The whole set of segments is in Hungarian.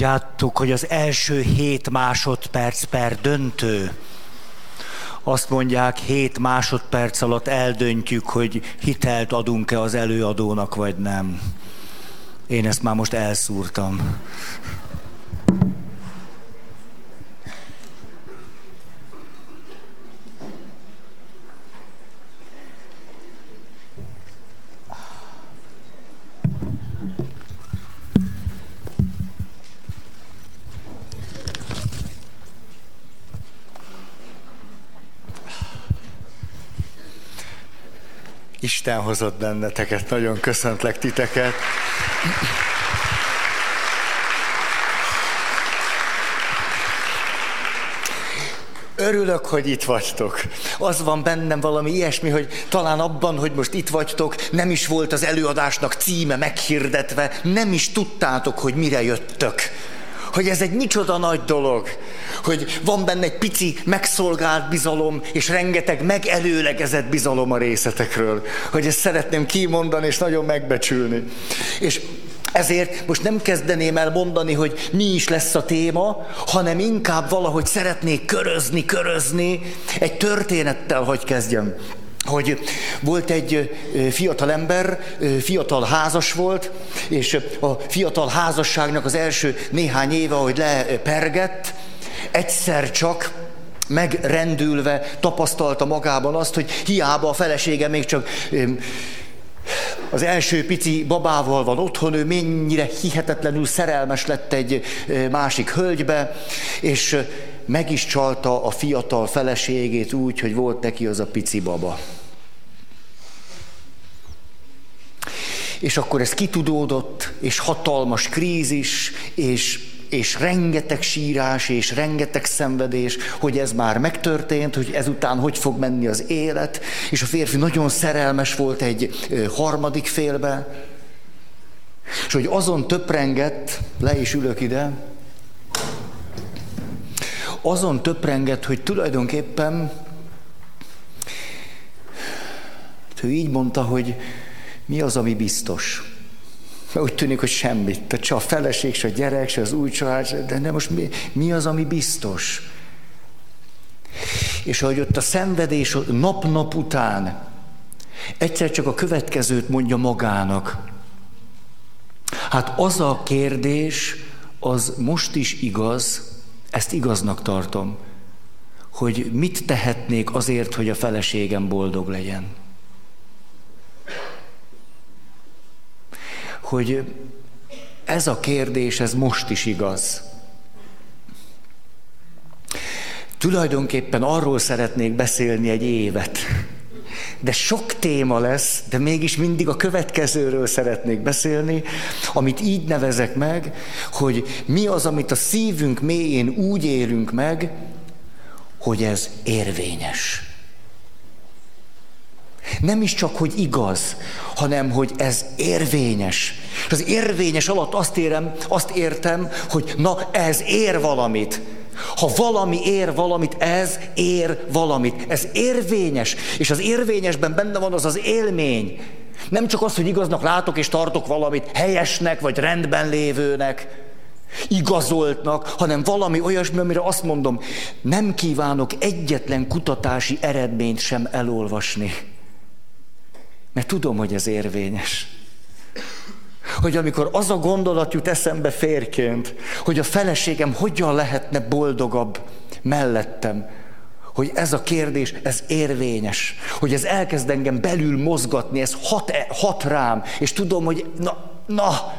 Tudjátok, hogy az első hét másodperc per döntő. Azt mondják, hét másodperc alatt eldöntjük, hogy hitelt adunk-e az előadónak, vagy nem. Én ezt már most elszúrtam. Isten hozott benneteket, nagyon köszöntlek titeket. Örülök, hogy itt vagytok. Az van bennem valami ilyesmi, hogy talán abban, hogy most itt vagytok, nem is volt az előadásnak címe meghirdetve, nem is tudtátok, hogy mire jöttök hogy ez egy micsoda nagy dolog, hogy van benne egy pici megszolgált bizalom, és rengeteg megelőlegezett bizalom a részletekről, hogy ezt szeretném kimondani, és nagyon megbecsülni. És ezért most nem kezdeném el mondani, hogy mi is lesz a téma, hanem inkább valahogy szeretnék körözni, körözni, egy történettel, hogy kezdjem hogy volt egy fiatal ember, fiatal házas volt, és a fiatal házasságnak az első néhány éve, ahogy lepergett, egyszer csak megrendülve tapasztalta magában azt, hogy hiába a felesége még csak az első pici babával van otthon, ő mennyire hihetetlenül szerelmes lett egy másik hölgybe, és meg is csalta a fiatal feleségét úgy, hogy volt neki az a pici baba. És akkor ez kitudódott, és hatalmas krízis, és és rengeteg sírás, és rengeteg szenvedés, hogy ez már megtörtént, hogy ezután hogy fog menni az élet, és a férfi nagyon szerelmes volt egy harmadik félbe, és hogy azon töprengett, le is ülök ide, azon töprengett, hogy tulajdonképpen ő így mondta, hogy mi az, ami biztos. Mert úgy tűnik, hogy semmit. Tehát se a feleség, se a gyerek, se az új család, de nem most mi, mi az, ami biztos? És ahogy ott a szenvedés nap-nap után egyszer csak a következőt mondja magának. Hát az a kérdés, az most is igaz, ezt igaznak tartom, hogy mit tehetnék azért, hogy a feleségem boldog legyen. Hogy ez a kérdés, ez most is igaz. Tulajdonképpen arról szeretnék beszélni egy évet. De sok téma lesz, de mégis mindig a következőről szeretnék beszélni, amit így nevezek meg, hogy mi az, amit a szívünk mélyén úgy élünk meg, hogy ez érvényes. Nem is csak, hogy igaz, hanem, hogy ez érvényes. És az érvényes alatt azt, érem, azt értem, hogy na ez ér valamit. Ha valami ér valamit, ez ér valamit. Ez érvényes. És az érvényesben benne van az az élmény. Nem csak az, hogy igaznak látok és tartok valamit, helyesnek vagy rendben lévőnek, igazoltnak, hanem valami olyasmi, amire azt mondom, nem kívánok egyetlen kutatási eredményt sem elolvasni. Mert tudom, hogy ez érvényes. Hogy amikor az a gondolat jut eszembe férként, hogy a feleségem hogyan lehetne boldogabb mellettem, hogy ez a kérdés, ez érvényes, hogy ez elkezd engem belül mozgatni, ez hat, hat rám, és tudom, hogy na, na,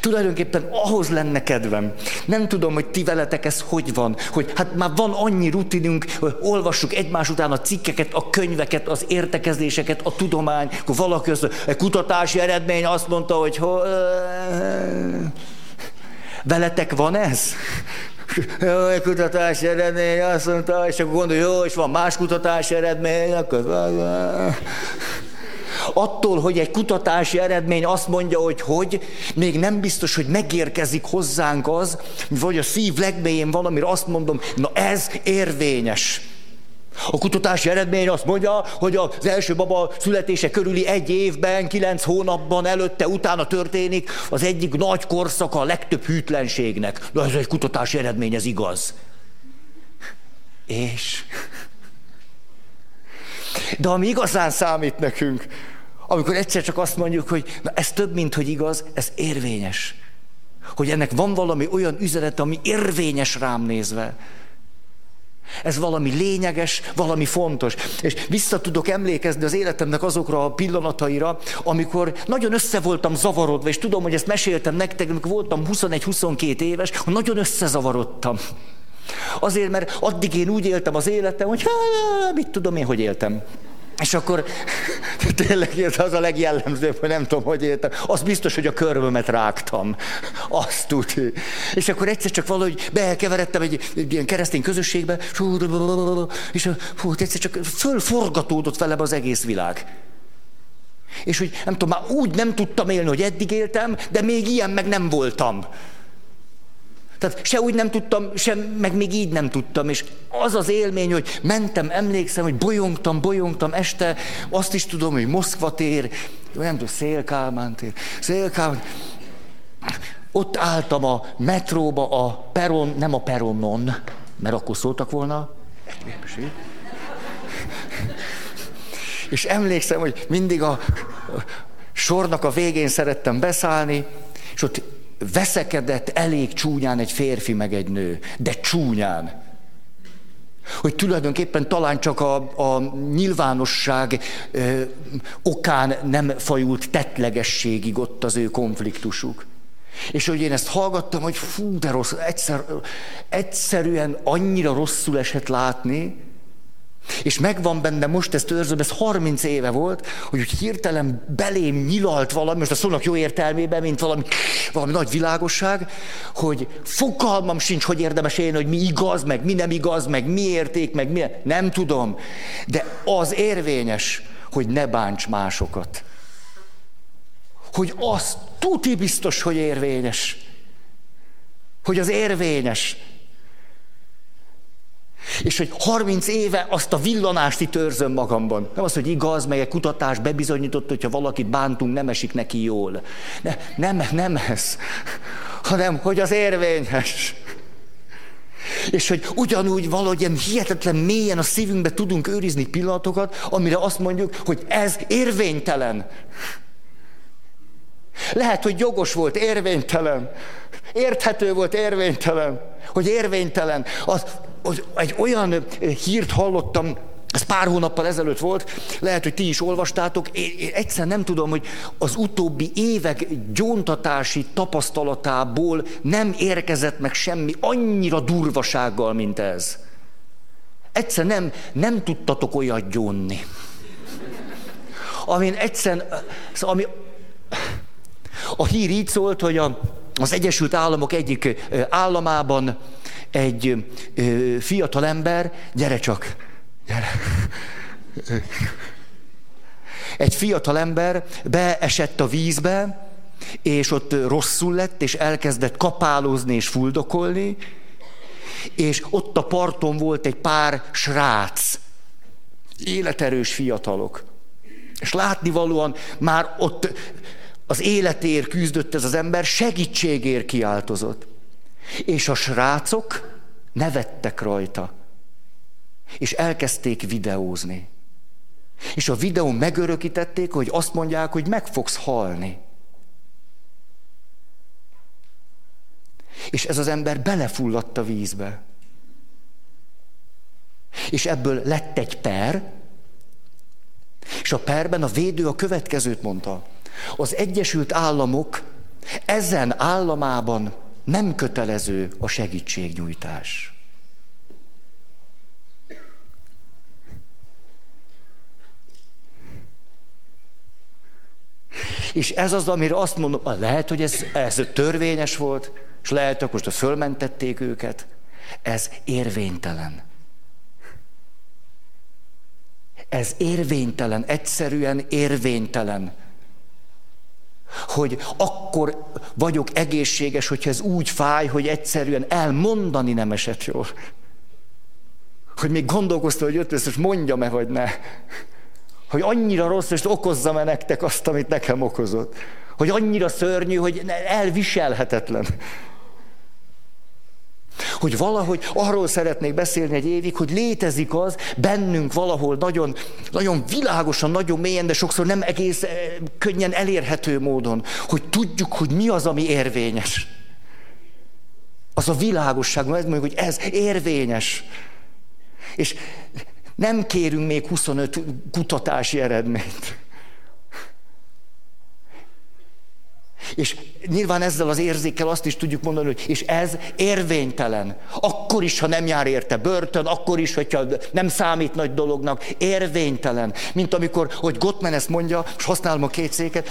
Tulajdonképpen ahhoz lenne kedvem. Nem tudom, hogy ti veletek ez hogy van, hogy hát már van annyi rutinunk, hogy olvassuk egymás után a cikkeket, a könyveket, az értekezéseket, a tudomány, akkor valaki az, egy kutatási eredmény azt mondta, hogy ho, veletek van ez? Jó, egy kutatási eredmény azt mondta, és akkor gondolja, jó, és van más kutatási eredmény, akkor... Attól, hogy egy kutatási eredmény azt mondja, hogy hogy, még nem biztos, hogy megérkezik hozzánk az, vagy a szív legmélyén valamire azt mondom, na ez érvényes. A kutatási eredmény azt mondja, hogy az első baba születése körüli egy évben, kilenc hónapban, előtte, utána történik az egyik nagy korszaka a legtöbb hűtlenségnek. De ez egy kutatási eredmény, ez igaz. És... De ami igazán számít nekünk, amikor egyszer csak azt mondjuk, hogy na ez több, mint hogy igaz, ez érvényes. Hogy ennek van valami olyan üzenet, ami érvényes rám nézve. Ez valami lényeges, valami fontos. És vissza tudok emlékezni az életemnek azokra a pillanataira, amikor nagyon össze voltam zavarodva, és tudom, hogy ezt meséltem nektek, amikor voltam 21-22 éves, nagyon összezavarodtam. Azért, mert addig én úgy éltem az életem, hogy mit tudom én, hogy éltem. És akkor tényleg az a legjellemzőbb, hogy nem tudom, hogy éltem. Az biztos, hogy a körmömet rágtam. Azt tudni. És akkor egyszer csak valahogy bekeveredtem egy, egy ilyen keresztény közösségbe, és hú, egyszer csak fölforgatódott velem az egész világ. És hogy nem tudom, már úgy nem tudtam élni, hogy eddig éltem, de még ilyen meg nem voltam. Tehát se úgy nem tudtam, sem, meg még így nem tudtam. És az az élmény, hogy mentem, emlékszem, hogy bolyongtam, bolyongtam este, azt is tudom, hogy Moszkva tér, nem tudom, Szélkálmán tér, Szélkálmán. Ott álltam a metróba, a peron, nem a peronon, mert akkor szóltak volna. És emlékszem, hogy mindig a sornak a végén szerettem beszállni, és ott veszekedett elég csúnyán egy férfi meg egy nő, de csúnyán. Hogy tulajdonképpen talán csak a, a nyilvánosság ö, okán nem fajult tetlegességig ott az ő konfliktusuk. És hogy én ezt hallgattam, hogy fú, de rossz, egyszer, egyszerűen annyira rosszul esett látni, és megvan benne most, ezt őrzöm, ez 30 éve volt, hogy úgy hirtelen belém nyilalt valami, most a szónak jó értelmében, mint valami, valami nagy világosság, hogy fogalmam sincs, hogy érdemes élni, hogy mi igaz, meg mi nem igaz, meg mi érték, meg mi nem, nem tudom. De az érvényes, hogy ne bánts másokat. Hogy az tuti biztos, hogy érvényes. Hogy az érvényes. És hogy 30 éve azt a villanást itt őrzöm magamban. Nem az, hogy igaz, meg egy kutatás bebizonyított, hogyha valakit bántunk, nem esik neki jól. Ne, nem, nem ez, hanem hogy az érvényes. És hogy ugyanúgy valahogy ilyen hihetetlen mélyen a szívünkbe tudunk őrizni pillanatokat, amire azt mondjuk, hogy ez érvénytelen. Lehet, hogy jogos volt, érvénytelen. Érthető volt, érvénytelen. Hogy érvénytelen. Az, egy olyan hírt hallottam, ez pár hónappal ezelőtt volt, lehet, hogy ti is olvastátok, én, én egyszer nem tudom, hogy az utóbbi évek gyóntatási tapasztalatából nem érkezett meg semmi annyira durvasággal, mint ez. Egyszer nem, nem tudtatok olyat gyónni. Amin egyszer, ami, a hír így szólt, hogy a, az Egyesült Államok egyik államában egy fiatal ember, gyere csak, gyere. Egy fiatal ember beesett a vízbe, és ott rosszul lett, és elkezdett kapálózni és fuldokolni, és ott a parton volt egy pár srác, életerős fiatalok. És látnivalóan már ott az életért küzdött ez az ember, segítségért kiáltozott. És a srácok nevettek rajta. És elkezdték videózni. És a videón megörökítették, hogy azt mondják, hogy meg fogsz halni. És ez az ember belefulladt a vízbe. És ebből lett egy per, és a perben a védő a következőt mondta. Az Egyesült Államok ezen államában nem kötelező a segítségnyújtás. És ez az, amire azt mondom, lehet, hogy ez, ez törvényes volt, és lehet, hogy most fölmentették őket. Ez érvénytelen. Ez érvénytelen, egyszerűen érvénytelen hogy akkor vagyok egészséges, hogyha ez úgy fáj, hogy egyszerűen elmondani nem esett jól. hogy még gondolkoztam, hogy jött, most mondjam-e, vagy ne. Hogy annyira rossz, és okozzam-e nektek azt, amit nekem okozott. Hogy annyira szörnyű, hogy elviselhetetlen. Hogy valahogy arról szeretnék beszélni egy évig, hogy létezik az bennünk valahol nagyon, nagyon világosan, nagyon mélyen, de sokszor nem egész eh, könnyen elérhető módon, hogy tudjuk, hogy mi az, ami érvényes. Az a világosság, ez mondjuk, hogy ez érvényes. És nem kérünk még 25 kutatási eredményt. És nyilván ezzel az érzékkel azt is tudjuk mondani, hogy és ez érvénytelen. Akkor is, ha nem jár érte börtön, akkor is, hogyha nem számít nagy dolognak, érvénytelen. Mint amikor, hogy Gottman ezt mondja, és használom a két széket,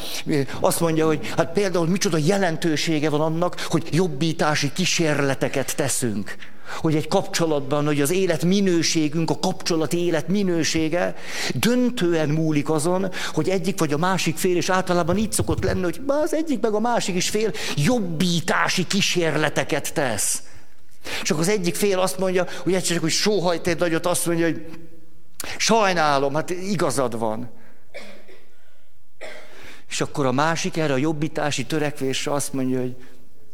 azt mondja, hogy hát például micsoda jelentősége van annak, hogy jobbítási kísérleteket teszünk hogy egy kapcsolatban, hogy az élet minőségünk, a kapcsolati élet minősége döntően múlik azon, hogy egyik vagy a másik fél, és általában így szokott lenni, hogy az egyik meg a másik is fél jobbítási kísérleteket tesz. Csak az egyik fél azt mondja, hogy egyszer hogy sóhajt egy nagyot, azt mondja, hogy sajnálom, hát igazad van. És akkor a másik erre a jobbítási törekvésre azt mondja, hogy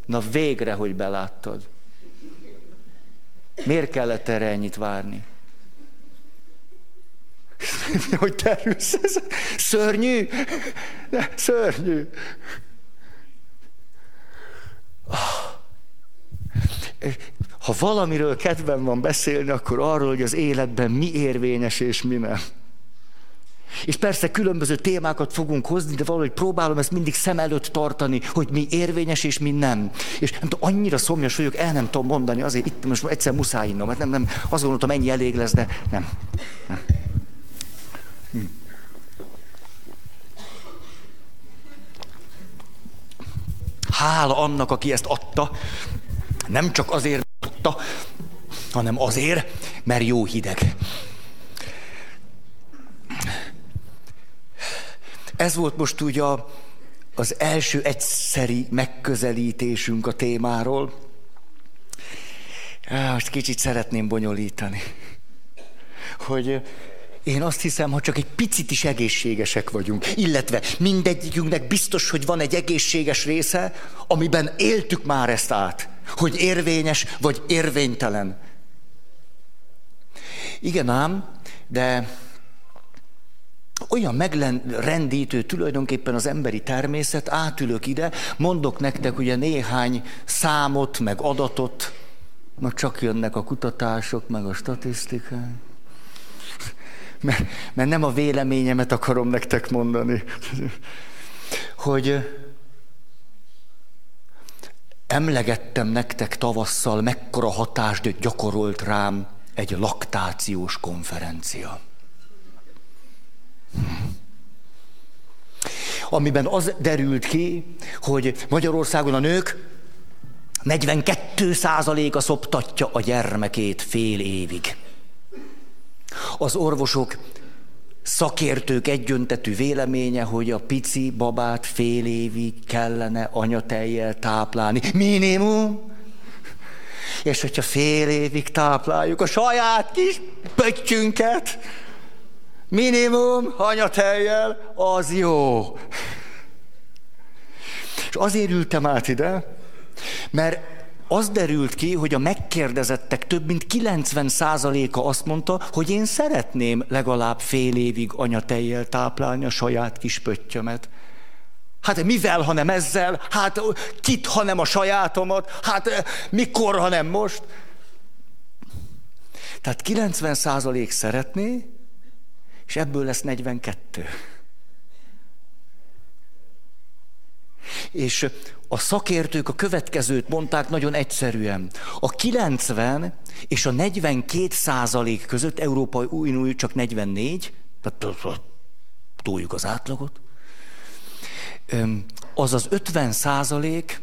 na végre, hogy beláttad. Miért kellett erre ennyit várni? hogy terülsz, ez szörnyű, de szörnyű. Ha valamiről kedvem van beszélni, akkor arról, hogy az életben mi érvényes és mi nem. És persze különböző témákat fogunk hozni, de valahogy próbálom ezt mindig szem előtt tartani, hogy mi érvényes és mi nem. És nem tudom, annyira szomjas vagyok, el nem tudom mondani, azért itt most egyszer muszáj innom, mert nem, nem, azt gondoltam, ennyi elég lesz, de nem. nem. Hm. Hála annak, aki ezt adta, nem csak azért adta, hanem azért, mert jó hideg. Ez volt most ugye az első egyszeri megközelítésünk a témáról. Most kicsit szeretném bonyolítani. Hogy én azt hiszem, ha csak egy picit is egészségesek vagyunk, illetve mindegyikünknek biztos, hogy van egy egészséges része, amiben éltük már ezt át, hogy érvényes vagy érvénytelen. Igen ám, de olyan megrendítő tulajdonképpen az emberi természet, átülök ide, mondok nektek ugye néhány számot, meg adatot, ma csak jönnek a kutatások, meg a statisztikák. Mert, mert nem a véleményemet akarom nektek mondani, hogy emlegettem nektek tavasszal, mekkora hatást gyakorolt rám egy laktációs konferencia. Amiben az derült ki, hogy Magyarországon a nők 42%-a szoptatja a gyermekét fél évig. Az orvosok szakértők egyöntetű véleménye, hogy a pici babát fél évig kellene anyatejjel táplálni. Minimum. És hogyha fél évig tápláljuk a saját kis pöttyünket, Minimum anyatejjel, az jó. És azért ültem át ide, mert az derült ki, hogy a megkérdezettek több mint 90%-a azt mondta, hogy én szeretném legalább fél évig anyatejjel táplálni a saját kis pöttyömet. Hát mivel, ha nem ezzel? Hát kit, ha nem a sajátomat? Hát mikor, ha nem most? Tehát 90% szeretné, és ebből lesz 42. És a szakértők a következőt mondták nagyon egyszerűen. A 90 és a 42 százalék között, Európai Unió csak 44, tehát túljuk az átlagot, az az 50 százalék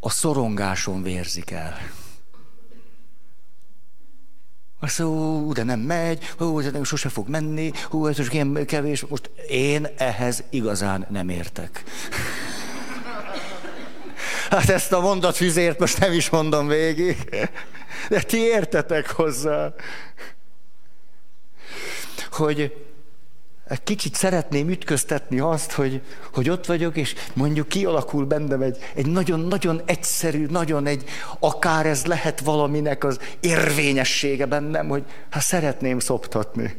a szorongáson vérzik el. Azt mondja, de nem megy, hú, de nem, sose fog menni, hú, ez most ilyen kevés. Most én ehhez igazán nem értek. Hát ezt a mondatfüzért most nem is mondom végig. De ti értetek hozzá. Hogy egy kicsit szeretném ütköztetni azt, hogy, hogy ott vagyok, és mondjuk kialakul bennem egy, egy nagyon-nagyon egyszerű, nagyon egy, akár ez lehet valaminek az érvényessége bennem, hogy hát szeretném szoptatni.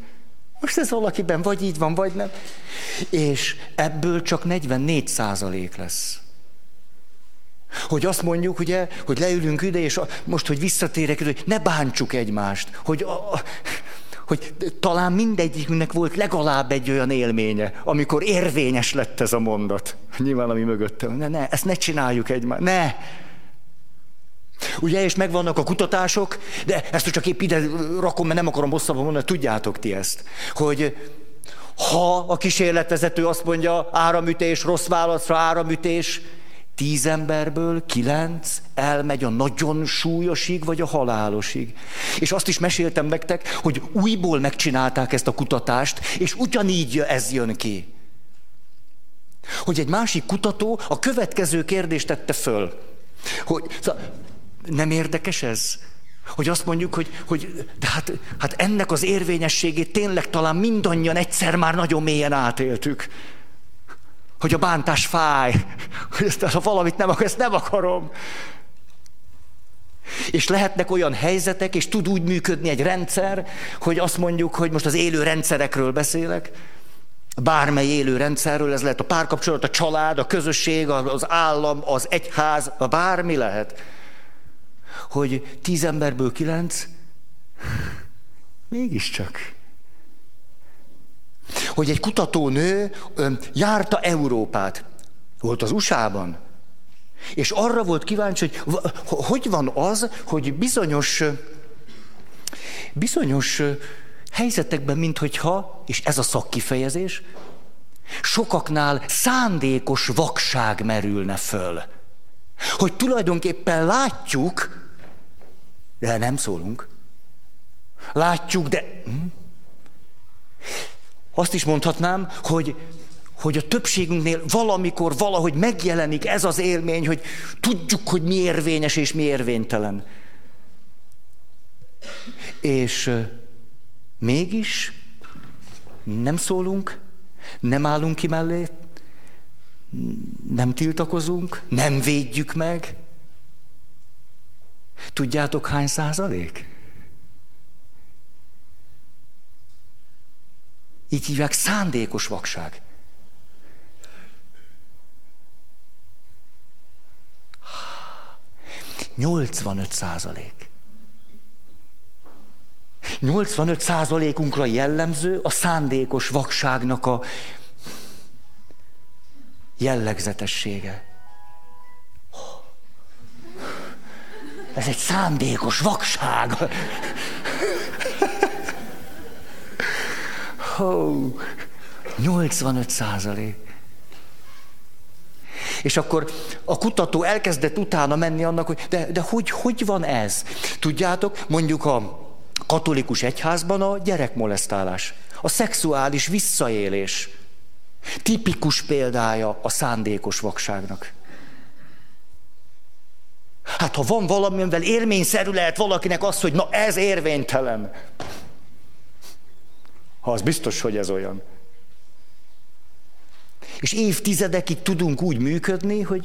Most ez valakiben vagy így van, vagy nem. És ebből csak 44 százalék lesz. Hogy azt mondjuk, ugye, hogy leülünk ide, és a, most, hogy visszatérek, hogy ne bántsuk egymást, hogy, a, a, hogy talán mindegyikünknek volt legalább egy olyan élménye, amikor érvényes lett ez a mondat. Nyilván, ami mögöttem. Ne, ne, ezt ne csináljuk egymást. Ne! Ugye, és megvannak a kutatások, de ezt csak épp ide rakom, mert nem akarom hosszabban mondani, tudjátok ti ezt, hogy ha a kísérletvezető azt mondja, áramütés, rossz válaszra áramütés, tíz emberből kilenc elmegy a nagyon súlyosig, vagy a halálosig. És azt is meséltem nektek, hogy újból megcsinálták ezt a kutatást, és ugyanígy ez jön ki. Hogy egy másik kutató a következő kérdést tette föl. Hogy, szóval nem érdekes ez? Hogy azt mondjuk, hogy, hogy de hát, hát ennek az érvényességét tényleg talán mindannyian egyszer már nagyon mélyen átéltük hogy a bántás fáj, hogy ezt, ha valamit nem akarom, ezt nem akarom. És lehetnek olyan helyzetek, és tud úgy működni egy rendszer, hogy azt mondjuk, hogy most az élő rendszerekről beszélek, bármely élő rendszerről, ez lehet a párkapcsolat, a család, a közösség, az állam, az egyház, a bármi lehet. Hogy tíz emberből kilenc, mégiscsak hogy egy kutatónő járta Európát, volt az USA-ban, és arra volt kíváncsi, hogy hogy van az, hogy bizonyos, bizonyos helyzetekben, minthogyha, és ez a szakkifejezés, sokaknál szándékos vakság merülne föl. Hogy tulajdonképpen látjuk, de nem szólunk. Látjuk, de... Hm? Azt is mondhatnám, hogy, hogy a többségünknél valamikor valahogy megjelenik ez az élmény, hogy tudjuk, hogy mi érvényes és mi érvénytelen. És mégis nem szólunk, nem állunk ki mellé, nem tiltakozunk, nem védjük meg. Tudjátok hány százalék? Így hívják szándékos vakság. Nyolcvanöt százalék. 85 százalékunkra jellemző a szándékos vakságnak a jellegzetessége. Ez egy szándékos vakság. Hó, 85 százalék. És akkor a kutató elkezdett utána menni annak, hogy de, de hogy, hogy van ez? Tudjátok, mondjuk a katolikus egyházban a gyerekmolesztálás, a szexuális visszaélés. Tipikus példája a szándékos vakságnak. Hát ha van valamivel érményszerű lehet valakinek az, hogy na ez érvénytelen. Ha az biztos, hogy ez olyan. És évtizedekig tudunk úgy működni, hogy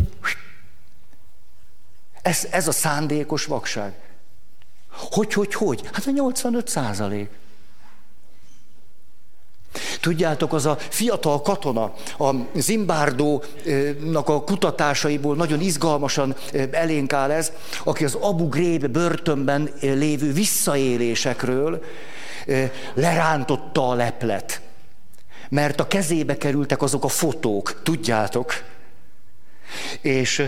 ez, ez a szándékos vakság. Hogy, hogy, hogy? Hát a 85 százalék. Tudjátok, az a fiatal katona, a Zimbárdónak a kutatásaiból nagyon izgalmasan elénk áll ez, aki az Abu Ghraib börtönben lévő visszaélésekről lerántotta a leplet. Mert a kezébe kerültek azok a fotók, tudjátok. És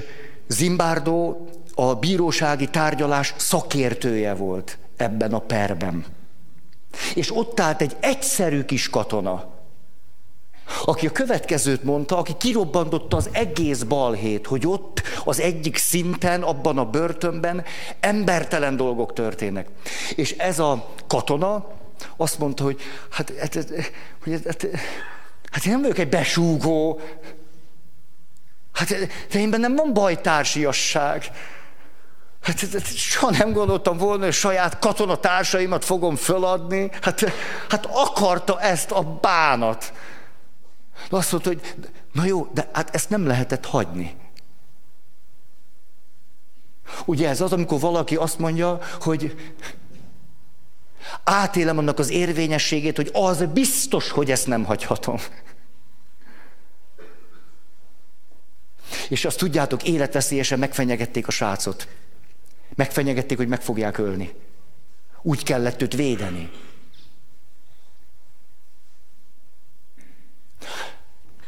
Zimbardo a bírósági tárgyalás szakértője volt ebben a perben. És ott állt egy egyszerű kis katona, aki a következőt mondta, aki kirobbantotta az egész balhét, hogy ott az egyik szinten, abban a börtönben embertelen dolgok történnek. És ez a katona azt mondta, hogy hát, hát, hát, hát, hát én nem vagyok egy besúgó, hát de én bennem van bajtársiasság. Hát, hát, hát soha nem gondoltam volna, hogy saját katonatársaimat fogom föladni. Hát, hát akarta ezt a bánat. Azt mondta, hogy na jó, de hát ezt nem lehetett hagyni. Ugye ez az, amikor valaki azt mondja, hogy átélem annak az érvényességét, hogy az biztos, hogy ezt nem hagyhatom. És azt tudjátok, életveszélyesen megfenyegették a srácot. Megfenyegették, hogy meg fogják ölni. Úgy kellett őt védeni.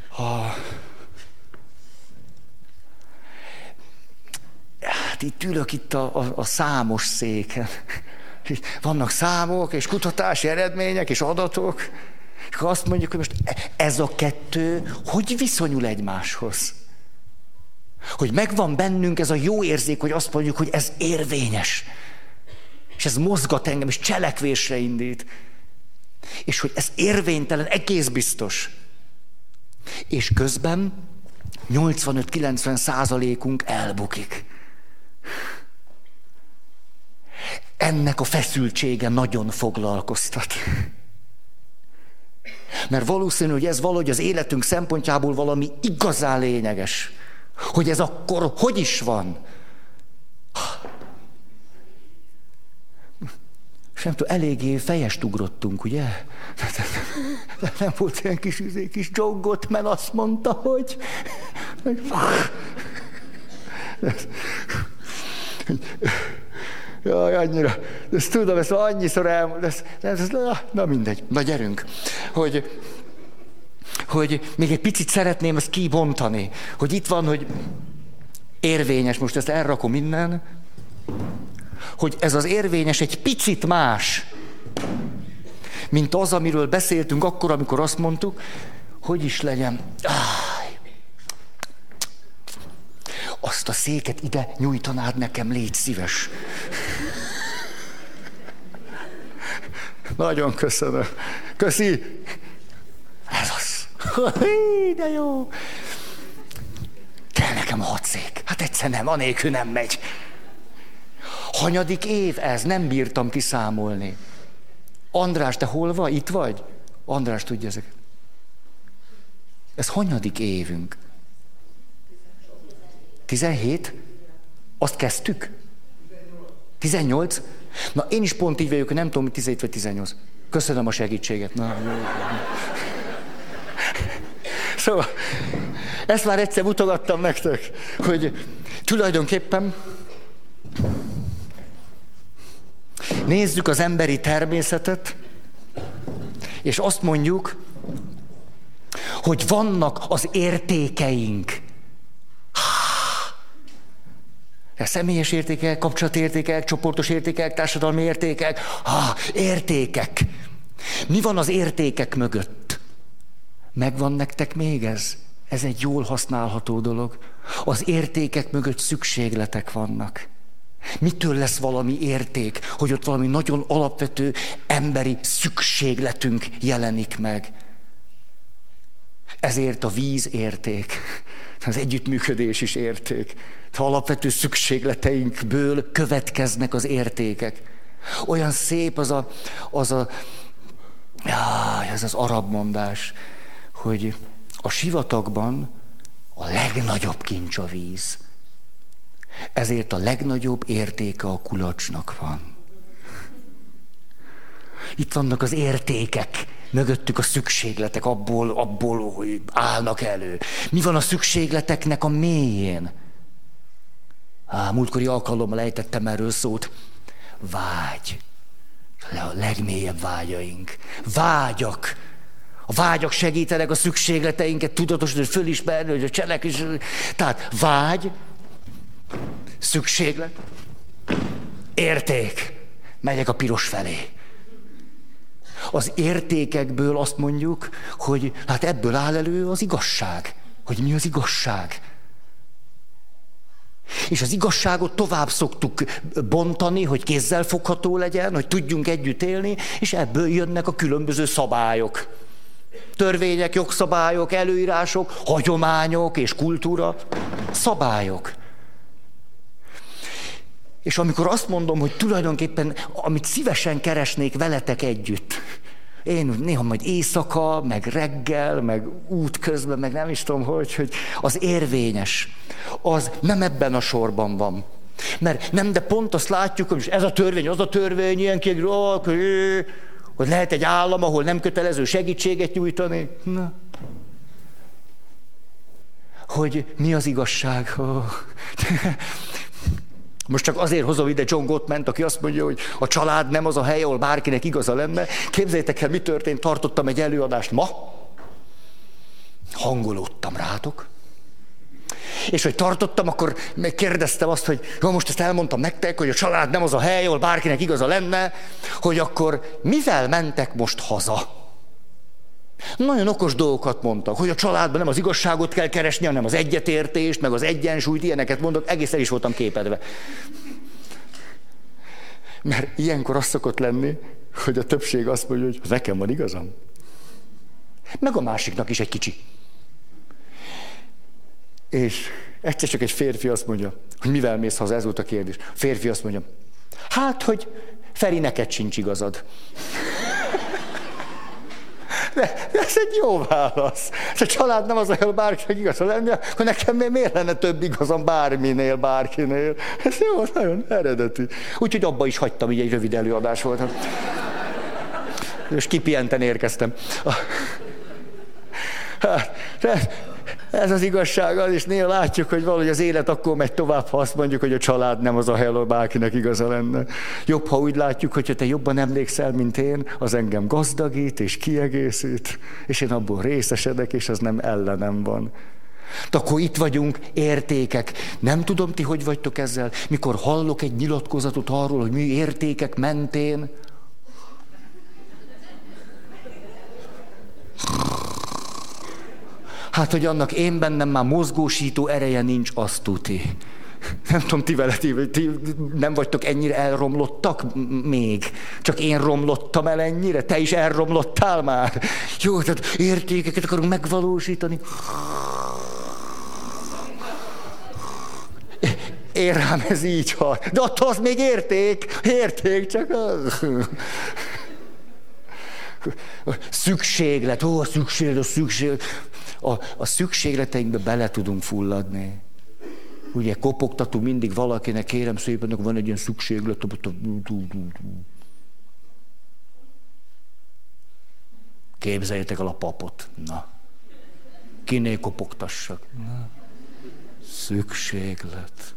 Ha... Hát itt ülök itt a, a, a számos széken. Vannak számok, és kutatási eredmények, és adatok. És azt mondjuk, hogy most ez a kettő hogy viszonyul egymáshoz? Hogy megvan bennünk ez a jó érzék, hogy azt mondjuk, hogy ez érvényes. És ez mozgat engem, és cselekvésre indít. És hogy ez érvénytelen, egész biztos. És közben 85-90 százalékunk elbukik. Ennek a feszültsége nagyon foglalkoztat. Mert valószínű, hogy ez valahogy az életünk szempontjából valami igazán lényeges. Hogy ez akkor hogy is van? És nem tudom, eléggé fejest ugrottunk, ugye? Nem volt ilyen kis, kis jogot, mert azt mondta, hogy... Jaj, annyira, ezt tudom, ezt annyiszor elmondom, ez, ez, ez, na, na mindegy, na gyerünk, hogy, hogy még egy picit szeretném ezt kibontani, hogy itt van, hogy érvényes, most ezt elrakom innen, hogy ez az érvényes egy picit más, mint az, amiről beszéltünk akkor, amikor azt mondtuk, hogy is legyen. Áj, azt a széket ide nyújtanád nekem, légy szíves. Nagyon köszönöm. Köszi. Ez az. De jó. Kell nekem a hadszék. Hát egyszer nem, anélkül nem megy. Hanyadik év ez? Nem bírtam kiszámolni. András, te hol vagy? Itt vagy? András tudja ezeket. Ez hanyadik évünk? 17? Azt kezdtük? 18? Na én is pont így vagyok, nem tudom, hogy 17 vagy 18. Köszönöm a segítséget. Na, jó. Szóval, ezt már egyszer mutogattam nektek, hogy tulajdonképpen nézzük az emberi természetet, és azt mondjuk, hogy vannak az értékeink. Személyes értékek, kapcsolatértékek, csoportos értékek, társadalmi értékek, ha, értékek. Mi van az értékek mögött? Megvan nektek még ez? Ez egy jól használható dolog. Az értékek mögött szükségletek vannak. Mitől lesz valami érték, hogy ott valami nagyon alapvető emberi szükségletünk jelenik meg? Ezért a víz érték, az együttműködés is érték. Ha alapvető szükségleteinkből következnek az értékek. Olyan szép az a, az a, jaj, ez az arab mondás, hogy a sivatagban a legnagyobb kincs a víz. Ezért a legnagyobb értéke a kulacsnak van. Itt vannak az értékek, mögöttük a szükségletek, abból, abból hogy állnak elő. Mi van a szükségleteknek a mélyén? Á, múltkori alkalommal ejtettem erről szót. Vágy. A legmélyebb vágyaink. Vágyak. A vágyak segítenek a szükségleteinket tudatosítani, fölismerni, hogy a cselek. Tehát vágy, szükséglet, érték. Megyek a piros felé. Az értékekből azt mondjuk, hogy hát ebből áll elő az igazság. Hogy mi az igazság. És az igazságot tovább szoktuk bontani, hogy kézzel fogható legyen, hogy tudjunk együtt élni, és ebből jönnek a különböző szabályok. Törvények, jogszabályok, előírások, hagyományok és kultúra. Szabályok. És amikor azt mondom, hogy tulajdonképpen, amit szívesen keresnék veletek együtt, én néha majd éjszaka, meg reggel, meg út közben, meg nem is tudom hogy, hogy az érvényes, az nem ebben a sorban van. Mert nem, de pont azt látjuk, hogy ez a törvény, az a törvény, ilyen kék, hogy lehet egy állam, ahol nem kötelező segítséget nyújtani. Na. Hogy mi az igazság? Oh. Most csak azért hozom ide John Gottman, aki azt mondja, hogy a család nem az a hely, ahol bárkinek igaza lenne. Képzeljétek el, mi történt, tartottam egy előadást ma, hangolódtam rátok, és hogy tartottam, akkor kérdeztem azt, hogy jó, most ezt elmondtam nektek, hogy a család nem az a hely, ahol bárkinek igaza lenne, hogy akkor mivel mentek most haza? Nagyon okos dolgokat mondtak, hogy a családban nem az igazságot kell keresni, hanem az egyetértést, meg az egyensúlyt, ilyeneket mondok, egész el is voltam képedve. Mert ilyenkor az szokott lenni, hogy a többség azt mondja, hogy nekem van igazam. Meg a másiknak is egy kicsi. És egyszer csak egy férfi azt mondja, hogy mivel mész haza, ez volt a kérdés. A férfi azt mondja, hát, hogy Feri, neked sincs igazad. De, de ez egy jó válasz. Ez a család nem az, ahol bárkinek igaza lenne, akkor nekem miért lenne több igazam bárminél, bárkinél. Ez jó, nagyon eredeti. Úgyhogy abba is hagytam, így egy rövid előadás volt. És kipihenten érkeztem. Hát, ez az igazság az, és néha látjuk, hogy valahogy az élet akkor megy tovább, ha azt mondjuk, hogy a család nem az a hely, ahol bárkinek igaza lenne. Jobb, ha úgy látjuk, hogy te jobban emlékszel, mint én, az engem gazdagít és kiegészít, és én abból részesedek, és az nem ellenem van. De akkor itt vagyunk, értékek. Nem tudom, ti hogy vagytok ezzel, mikor hallok egy nyilatkozatot arról, hogy mi értékek mentén, Hát, hogy annak én bennem már mozgósító ereje nincs, azt tuti. Nem tudom, ti vele, ti, ti nem vagytok ennyire elromlottak még. Csak én romlottam el ennyire, te is elromlottál már. Jó, tehát értékeket akarunk megvalósítani. Én rám ez így van. De ott az még érték, érték, csak az. Szükséglet, ó, szükséglet, szükséglet a, a szükségleteinkbe bele tudunk fulladni. Ugye kopogtatunk mindig valakinek, kérem szépen, van egy ilyen szükséglet. Képzeljétek el a papot. Na. Kinél kopogtassak? Na. Szükséglet.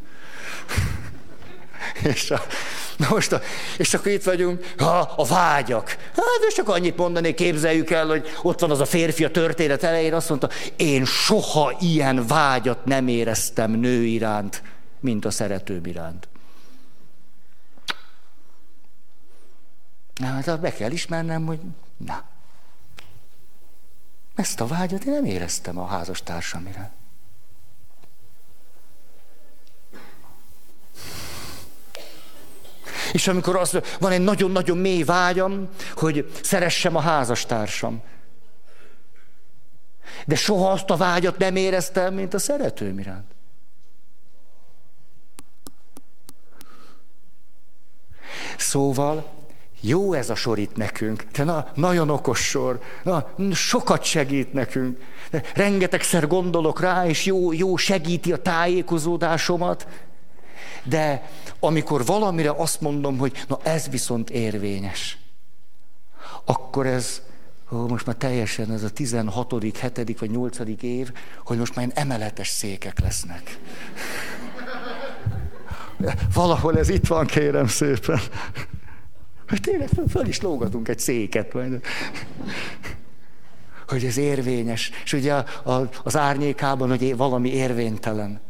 És a, Na most, a, és akkor itt vagyunk, ha, a vágyak. Hát, és csak annyit mondani, képzeljük el, hogy ott van az a férfi a történet elején, azt mondta, én soha ilyen vágyat nem éreztem nő iránt, mint a szeretőm iránt. Na, hát be kell ismernem, hogy na, ezt a vágyat én nem éreztem a házastársam iránt. És amikor az, van egy nagyon-nagyon mély vágyam, hogy szeressem a házastársam. De soha azt a vágyat nem éreztem, mint a szeretőm iránt. Szóval jó ez a sor itt nekünk. De na, nagyon okos sor. Na, sokat segít nekünk. De rengetegszer gondolok rá, és jó, jó segíti a tájékozódásomat. De amikor valamire azt mondom, hogy na ez viszont érvényes, akkor ez, ó, most már teljesen ez a 16., 7. vagy 8. év, hogy most már emeletes székek lesznek. Valahol ez itt van, kérem szépen. Hogy tényleg föl is lógatunk egy széket. Majd. Hogy ez érvényes. És ugye az árnyékában, hogy valami érvénytelen.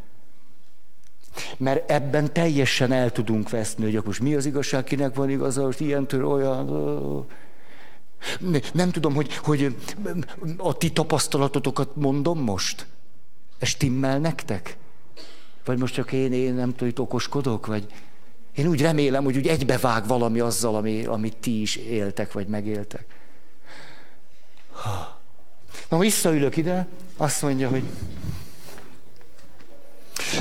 Mert ebben teljesen el tudunk veszni, hogy akkor most mi az igazság, kinek van igaza, most ilyentől olyan... Nem tudom, hogy, hogy a ti tapasztalatotokat mondom most. Ez stimmel nektek? Vagy most csak én, én nem tudom, hogy okoskodok? Vagy én úgy remélem, hogy úgy egybevág valami azzal, ami, amit ti is éltek, vagy megéltek. Na, visszaülök ide, azt mondja, hogy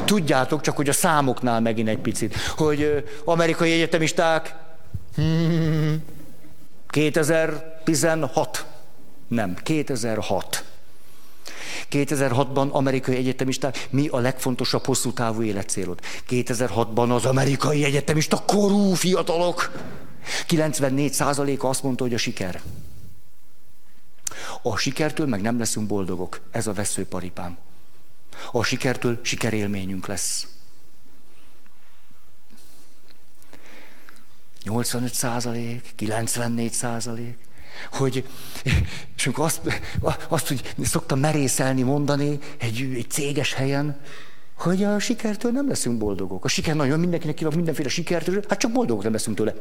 Tudjátok, csak hogy a számoknál megint egy picit, hogy amerikai egyetemisták 2016, nem, 2006. 2006-ban amerikai egyetemisták, mi a legfontosabb hosszú távú életcélod? 2006-ban az amerikai egyetemista korú fiatalok. 94%-a azt mondta, hogy a siker. A sikertől meg nem leszünk boldogok. Ez a veszőparipám. A sikertől sikerélményünk lesz. 85 százalék, 94 százalék. Hogy, és amikor azt, azt, hogy szoktam merészelni mondani egy, egy céges helyen, hogy a sikertől nem leszünk boldogok. A siker nagyon mindenkinek kíván mindenféle sikertől, hát csak boldogok nem leszünk tőle.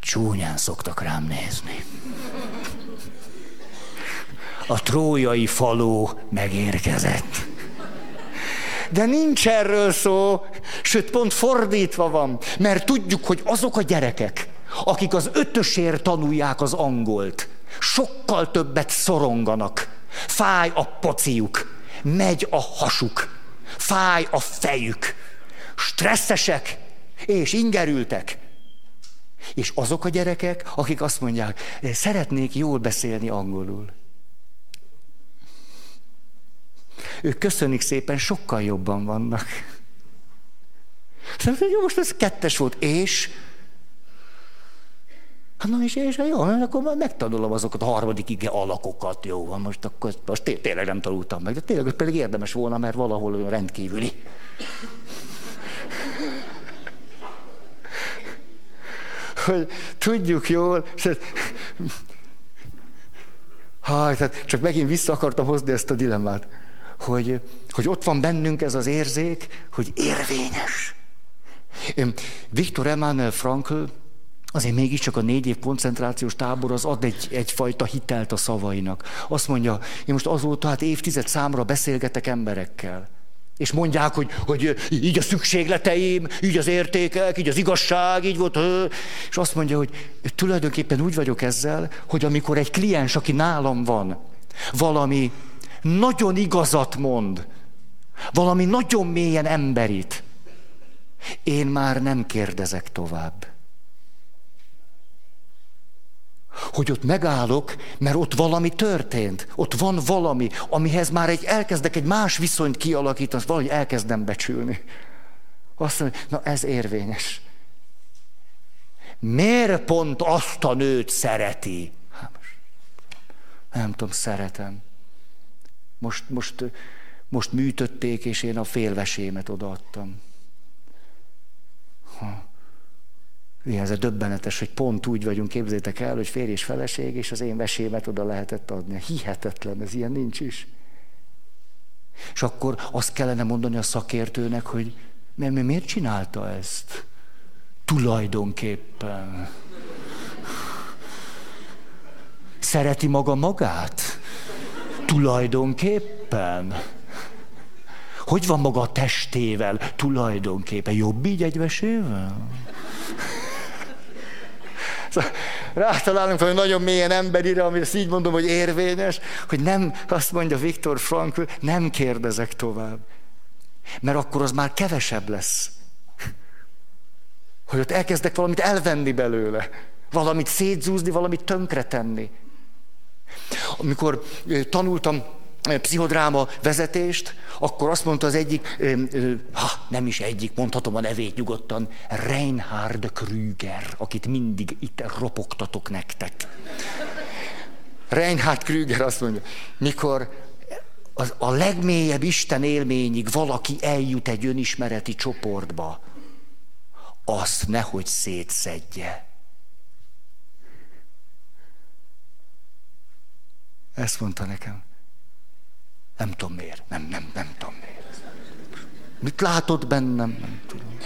Csúnyán szoktak rám nézni. A trójai faló megérkezett. De nincs erről szó, sőt pont fordítva van, mert tudjuk, hogy azok a gyerekek, akik az ötösért tanulják az angolt, sokkal többet szoronganak, fáj a pociuk, megy a hasuk, fáj a fejük, stresszesek és ingerültek. És azok a gyerekek, akik azt mondják, szeretnék jól beszélni angolul. Ők köszönik szépen, sokkal jobban vannak. Szóval, jó, most ez kettes volt, és Hát na és, és jó, akkor már megtanulom azokat a harmadik ige alakokat, jó van, most akkor most té- tényleg nem tanultam meg, de tényleg pedig érdemes volna, mert valahol olyan rendkívüli. Hogy tudjuk jól, tehát csak megint vissza akartam hozni ezt a dilemmát, hogy, hogy ott van bennünk ez az érzék, hogy érvényes. Viktor Emanuel Frankl Azért mégiscsak a négy év koncentrációs tábor az ad egy, egyfajta hitelt a szavainak. Azt mondja, én most azóta hát évtized számra beszélgetek emberekkel. És mondják, hogy, hogy így a szükségleteim, így az értékek, így az igazság, így volt. És azt mondja, hogy tulajdonképpen úgy vagyok ezzel, hogy amikor egy kliens, aki nálam van, valami nagyon igazat mond, valami nagyon mélyen emberit, én már nem kérdezek tovább. hogy ott megállok, mert ott valami történt, ott van valami, amihez már egy, elkezdek egy más viszonyt kialakítani, azt valahogy elkezdem becsülni. Azt mondja, na ez érvényes. Miért pont azt a nőt szereti? Hát nem tudom, szeretem. Most, most, most műtötték, és én a félvesémet odaadtam. Ha. Igen, ez a döbbenetes, hogy pont úgy vagyunk, képzétek el, hogy férj és feleség, és az én vesémet oda lehetett adni. Hihetetlen, ez ilyen nincs is. És akkor azt kellene mondani a szakértőnek, hogy mi, mi, miért csinálta ezt? Tulajdonképpen. Szereti maga magát? Tulajdonképpen. Hogy van maga a testével? Tulajdonképpen. Jobb így egy vesével? Szóval rátalálunk hogy nagyon mélyen emberire, ami ezt így mondom, hogy érvényes, hogy nem, azt mondja Viktor Frankl, nem kérdezek tovább. Mert akkor az már kevesebb lesz. Hogy ott elkezdek valamit elvenni belőle. Valamit szétzúzni, valamit tönkretenni. Amikor tanultam pszichodráma vezetést, akkor azt mondta az egyik, ha nem is egyik, mondhatom a nevét nyugodtan, Reinhard Krüger, akit mindig itt ropogtatok nektek. Reinhard Krüger azt mondja, mikor az, a legmélyebb Isten élményig valaki eljut egy önismereti csoportba, azt nehogy szétszedje. Ezt mondta nekem. Nem tudom miért. Nem, nem, nem tudom miért. Mit látott bennem? Nem tudom.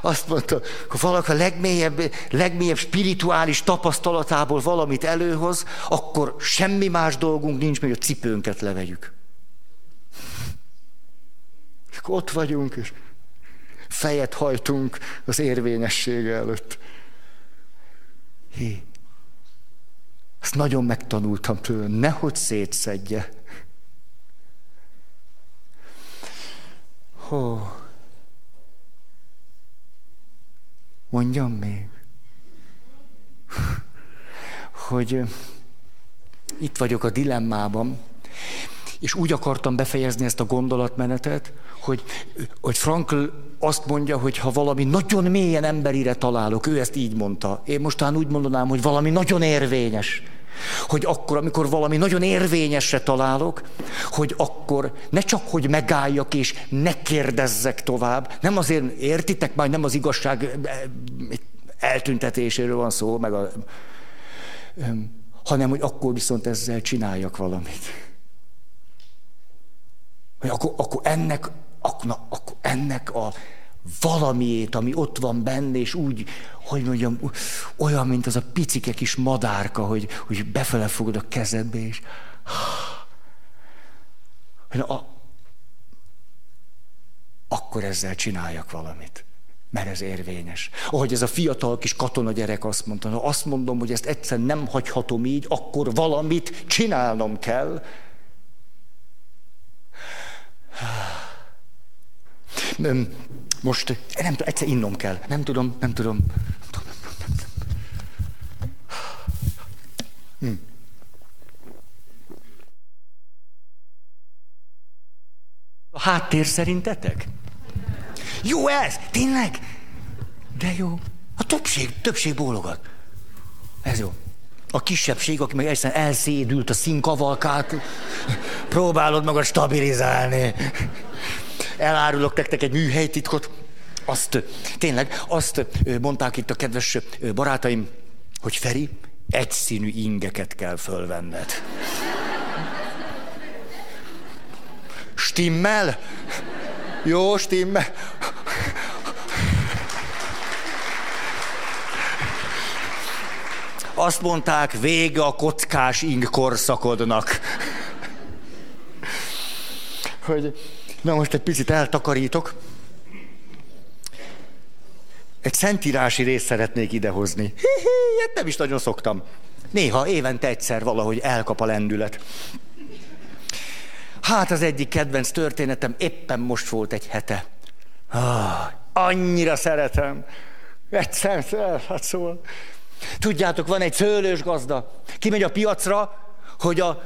Azt mondta, hogy valaki a legmélyebb, legmélyebb spirituális tapasztalatából valamit előhoz, akkor semmi más dolgunk nincs, hogy a cipőnket levegyük. És ott vagyunk, és fejet hajtunk az érvényessége előtt. Hé, ezt nagyon megtanultam tőle, nehogy szétszedje. Hó. Mondjam még, hogy itt vagyok a dilemmában, és úgy akartam befejezni ezt a gondolatmenetet, hogy, hogy Frankl azt mondja, hogy ha valami nagyon mélyen emberire találok, ő ezt így mondta. Én mostán úgy mondanám, hogy valami nagyon érvényes. Hogy akkor, amikor valami nagyon érvényesre találok, hogy akkor ne csak, hogy megálljak és ne kérdezzek tovább, nem azért értitek, majd nem az igazság eltüntetéséről van szó, meg a, hanem hogy akkor viszont ezzel csináljak valamit. Hogy akkor, akkor ennek, akkor, na, akkor ennek a valamiét, ami ott van benne, és úgy, hogy mondjam, olyan, mint az a picike kis madárka, hogy, hogy befele fogod a kezedbe, és a, akkor ezzel csináljak valamit. Mert ez érvényes. Ahogy ez a fiatal kis katona gyerek azt mondta, ha azt mondom, hogy ezt egyszer nem hagyhatom így, akkor valamit csinálnom kell. Most nem tudom, egyszer innom kell. Nem tudom, nem tudom. Nem tudom, nem tudom, nem tudom. Hm. A háttér szerintetek? Jó ez, tényleg? De jó. A többség, többség bólogat. Ez jó. A kisebbség, aki meg egyszerűen elszédült a színkavalkát, próbálod magad stabilizálni. Elárulok nektek egy műhelytitkot. Azt, tényleg, azt mondták itt a kedves barátaim, hogy Feri, egyszínű ingeket kell fölvenned. Stimmel? Jó, stimmel. Azt mondták, vége a kockás ing korszakodnak. Hogy, na most egy picit eltakarítok. Egy szentírási részt szeretnék idehozni. Hi-hi, nem is nagyon szoktam. Néha évente egyszer valahogy elkap a lendület. Hát az egyik kedvenc történetem éppen most volt egy hete. Ah, annyira szeretem. Egyszer, hát szóval. Tudjátok, van egy szőlős gazda, kimegy a piacra, hogy a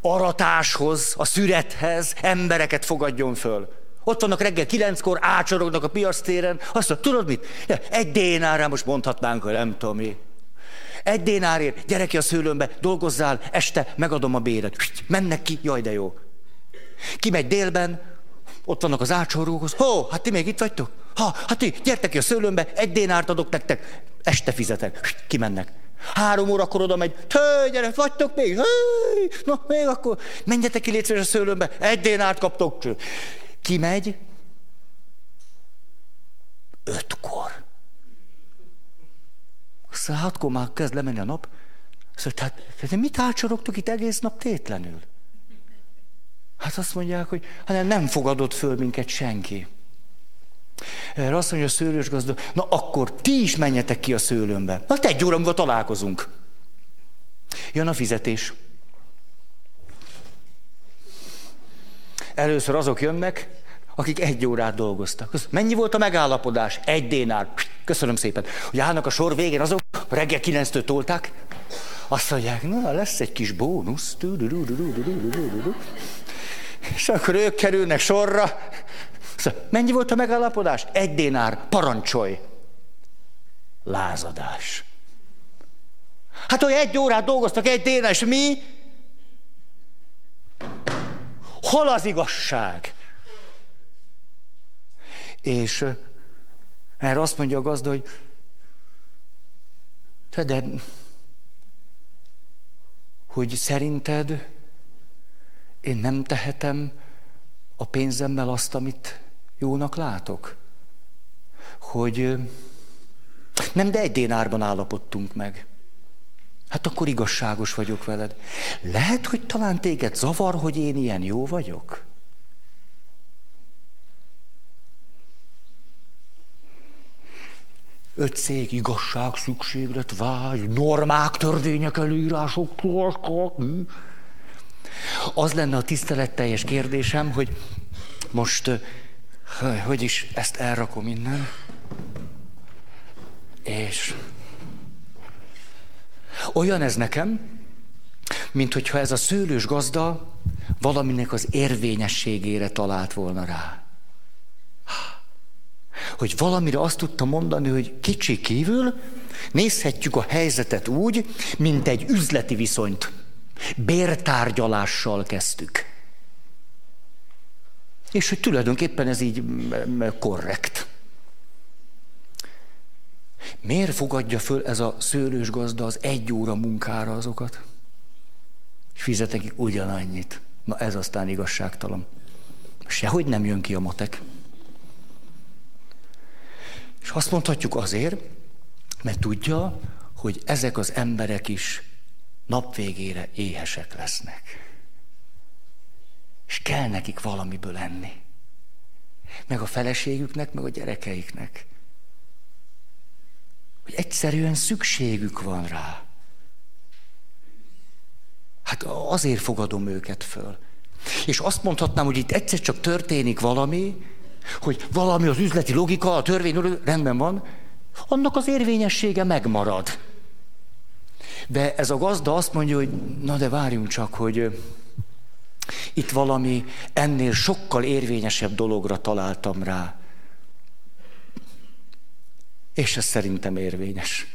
aratáshoz, a szürethez embereket fogadjon föl. Ott vannak reggel kilenckor, ácsorognak a piac téren, azt mondja, tudod mit? Egy dénárra most mondhatnánk, hogy nem tudom mi. Egy dénárért, gyere ki a szőlőmbe, dolgozzál, este megadom a béret. Mennek ki, jaj de jó. Kimegy délben, ott vannak az ácsorókhoz. Hó, hát ti még itt vagytok? Ha, hát ti, gyertek ki a szőlőmbe, egy dénárt adok nektek, este fizetek. Kimennek. Három órakor oda megy, hő, gyere, vagytok még? Hő, na, még akkor menjetek ki létszés a szőlőmbe, egy dénárt kaptok. Kimegy, ötkor. Aztán hatkor már kezd lemenni a nap. Szóval, hát, hát mit ácsorogtok itt egész nap tétlenül? Hát azt mondják, hogy hát nem fogadott föl minket senki. Erre azt mondja a szőlős gazda, na akkor ti is menjetek ki a szőlőmbe. Na egy óra múlva találkozunk. Jön a fizetés. Először azok jönnek, akik egy órát dolgoztak. Mennyi volt a megállapodás? Egy dénár. Köszönöm szépen. Hogy állnak a sor végén azok, reggel kilenctől tolták, azt mondják, na lesz egy kis bónusz. És akkor ők kerülnek sorra. Szóval, mennyi volt a megállapodás? Egy dénár, parancsolj. Lázadás. Hát, hogy egy órát dolgoztak, egy dénár, és mi? Hol az igazság? És erre azt mondja a gazda, hogy te de, hogy szerinted én nem tehetem a pénzemmel azt, amit jónak látok? Hogy nem, de egy dénárban állapodtunk meg. Hát akkor igazságos vagyok veled. Lehet, hogy talán téged zavar, hogy én ilyen jó vagyok? Öt szék, igazság, szükséglet, vágy, normák, törvények, előírások. Az lenne a tiszteletteljes kérdésem, hogy most hogy is ezt elrakom innen. És olyan ez nekem, mint hogyha ez a szőlős gazda valaminek az érvényességére talált volna rá. Hogy valamire azt tudta mondani, hogy kicsi kívül nézhetjük a helyzetet úgy, mint egy üzleti viszonyt. Bértárgyalással kezdtük. És hogy tulajdonképpen ez így korrekt. Miért fogadja föl ez a szőlős gazda az egy óra munkára azokat? És fizet nekik ugyanannyit. Na ez aztán igazságtalan. Sehogy nem jön ki a matek. És azt mondhatjuk azért, mert tudja, hogy ezek az emberek is napvégére éhesek lesznek. És kell nekik valamiből enni. Meg a feleségüknek, meg a gyerekeiknek. Hogy egyszerűen szükségük van rá. Hát azért fogadom őket föl. És azt mondhatnám, hogy itt egyszer csak történik valami, hogy valami az üzleti logika, a törvény rendben van, annak az érvényessége megmarad. De ez a gazda azt mondja, hogy na de várjunk csak, hogy itt valami ennél sokkal érvényesebb dologra találtam rá. És ez szerintem érvényes.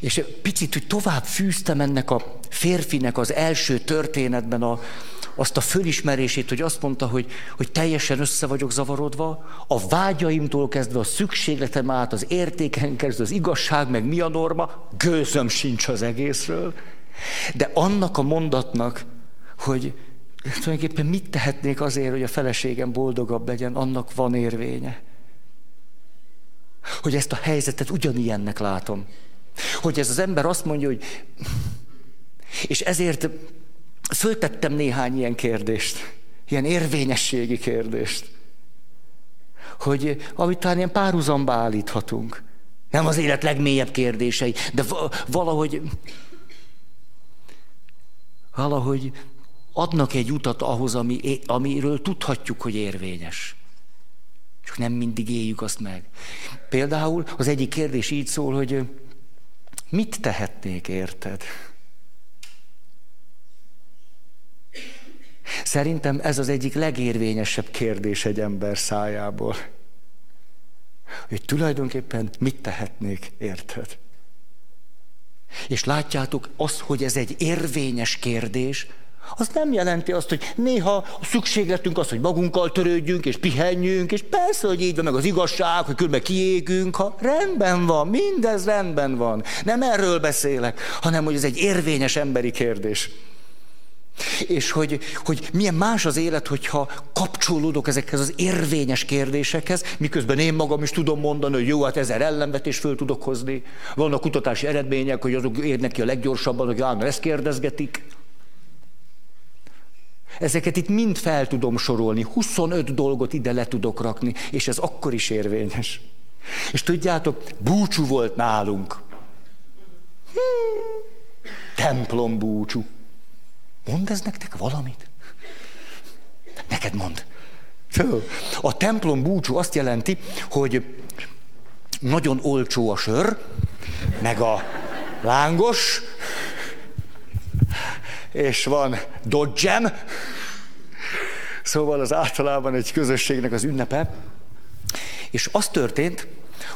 És picit, hogy tovább fűztem ennek a férfinek az első történetben a, azt a fölismerését, hogy azt mondta, hogy, hogy teljesen össze vagyok zavarodva, a vágyaimtól kezdve a szükségletem át, az értéken kezdve az igazság, meg mi a norma, gőzöm sincs az egészről. De annak a mondatnak, hogy tulajdonképpen mit tehetnék azért, hogy a feleségem boldogabb legyen, annak van érvénye. Hogy ezt a helyzetet ugyanilyennek látom. Hogy ez az ember azt mondja, hogy... És ezért föltettem néhány ilyen kérdést, ilyen érvényességi kérdést, hogy amit talán ilyen párhuzamba állíthatunk. Nem az élet legmélyebb kérdései, de valahogy, valahogy adnak egy utat ahhoz, ami, amiről tudhatjuk, hogy érvényes. Csak nem mindig éljük azt meg. Például az egyik kérdés így szól, hogy mit tehetnék érted? Szerintem ez az egyik legérvényesebb kérdés egy ember szájából. Hogy tulajdonképpen mit tehetnék, érted? És látjátok, az, hogy ez egy érvényes kérdés, az nem jelenti azt, hogy néha a szükségletünk az, hogy magunkkal törődjünk, és pihenjünk, és persze, hogy így van meg az igazság, hogy különben kiégünk, ha rendben van, mindez rendben van. Nem erről beszélek, hanem hogy ez egy érvényes emberi kérdés. És hogy, hogy milyen más az élet, hogyha kapcsolódok ezekhez az érvényes kérdésekhez, miközben én magam is tudom mondani, hogy jó, hát ezer ellenvetést föl tudok hozni. Vannak kutatási eredmények, hogy azok érnek ki a leggyorsabban, hogy állandóan ezt kérdezgetik. Ezeket itt mind fel tudom sorolni, 25 dolgot ide le tudok rakni, és ez akkor is érvényes. És tudjátok, búcsú volt nálunk. Hmm, templom búcsú. Mond ez nektek valamit? Neked mond. A templom búcsú azt jelenti, hogy nagyon olcsó a sör, meg a lángos, és van dodgem, szóval az általában egy közösségnek az ünnepe, és az történt,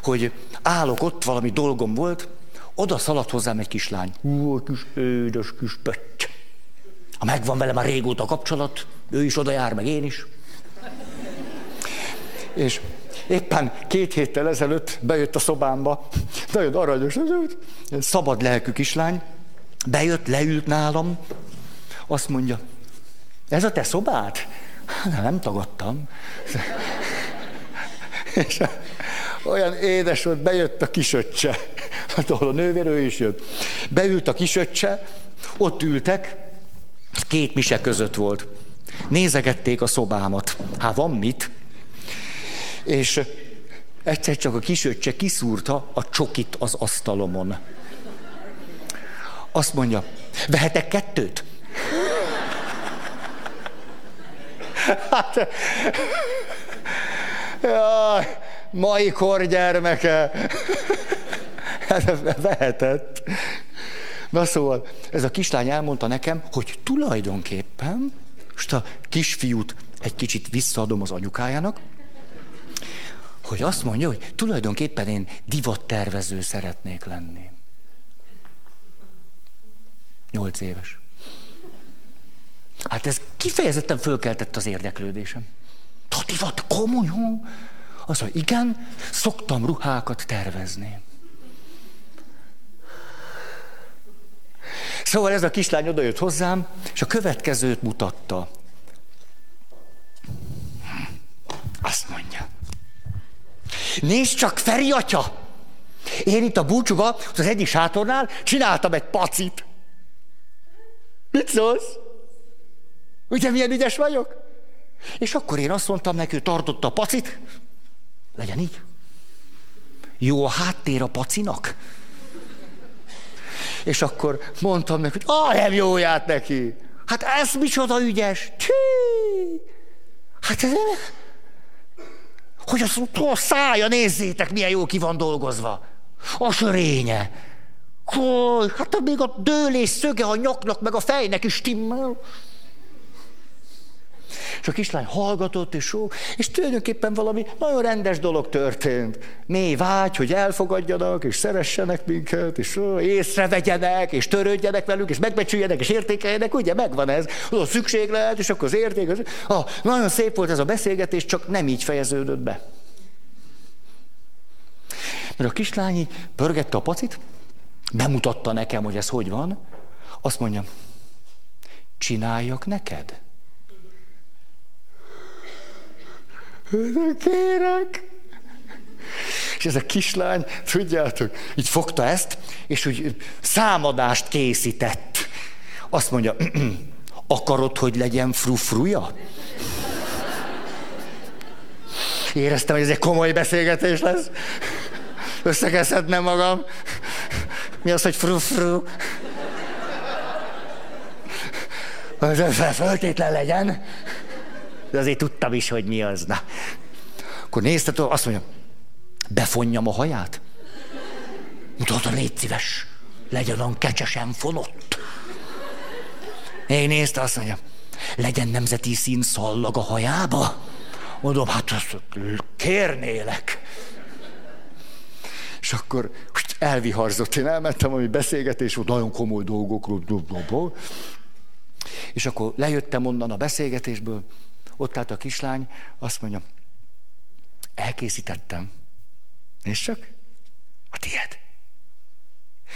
hogy állok ott, valami dolgom volt, oda szaladt hozzám egy kislány. Ú, kis édes kis pötty. Ha megvan velem a régóta kapcsolat, ő is oda jár, meg én is. És éppen két héttel ezelőtt bejött a szobámba, nagyon aranyos, szabad lelkű kislány, bejött, leült nálam, azt mondja, ez a te szobád? Hát, nem tagadtam. És olyan édes volt, bejött a kisöccse. Hát ahol a nővérő is jött. Beült a kisöccse, ott ültek, két mise között volt. Nézegették a szobámat. Hát van mit? És egyszer csak a kisöccse kiszúrta a csokit az asztalomon. Azt mondja, vehetek kettőt? Hát, jaj, mai kor gyermeke. Hát vehetett. Na szóval, ez a kislány elmondta nekem, hogy tulajdonképpen, most a kisfiút egy kicsit visszaadom az anyukájának, hogy azt mondja, hogy tulajdonképpen én divattervező szeretnék lenni. Nyolc éves. Hát ez kifejezetten fölkeltett az érdeklődésem. A divat komolyan? Az, hogy igen, szoktam ruhákat tervezni. Szóval ez a kislány odajött hozzám, és a következőt mutatta. Azt mondja. Nézd csak, Feri atya! Én itt a búcsúba, az egyik sátornál csináltam egy pacit. Mit szólsz? Ugye milyen ügyes vagyok? És akkor én azt mondtam neki, hogy tartotta a pacit. Legyen így. Jó a háttér a pacinak. És akkor mondtam neki, hogy ah, nem jóját neki. Hát ez micsoda ügyes. Csí! Hát ez... Hogy az a szája, nézzétek, milyen jó ki van dolgozva. A sörénye. Hogy, hát még a dőlés szöge a nyaknak, meg a fejnek is stimmel. És a kislány hallgatott, és ó, és tulajdonképpen valami nagyon rendes dolog történt. Mély vágy, hogy elfogadjanak, és szeressenek minket, és ó, észrevegyenek, és törődjenek velük, és megbecsüljenek, és értékeljenek, ugye megvan ez. Az a szükséglet, és akkor az érték. Az... Ah, nagyon szép volt ez a beszélgetés, csak nem így fejeződött be. Mert a kislány pörgette a pacit, bemutatta nekem, hogy ez hogy van, azt mondja, csináljak neked? Kérek! És ez a kislány, tudjátok, így fogta ezt, és úgy számadást készített. Azt mondja, akarod, hogy legyen frufruja? Éreztem, hogy ez egy komoly beszélgetés lesz. Összekezdhetnem magam. Mi az, hogy frufru? Föltétlen legyen. De azért tudtam is, hogy mi az. Na. Akkor nézte, azt mondja, befonjam a haját? Mutatod, légy szíves, legyen olyan kecsesen fonott. Én nézte, azt mondja, legyen nemzeti szín szallag a hajába? Mondom, hát azt kérnélek. És akkor elviharzott, én elmentem, ami beszélgetés volt, nagyon komoly dolgokról. És akkor lejöttem onnan a beszélgetésből, ott állt a kislány, azt mondja, elkészítettem. Nézd csak, a tiéd.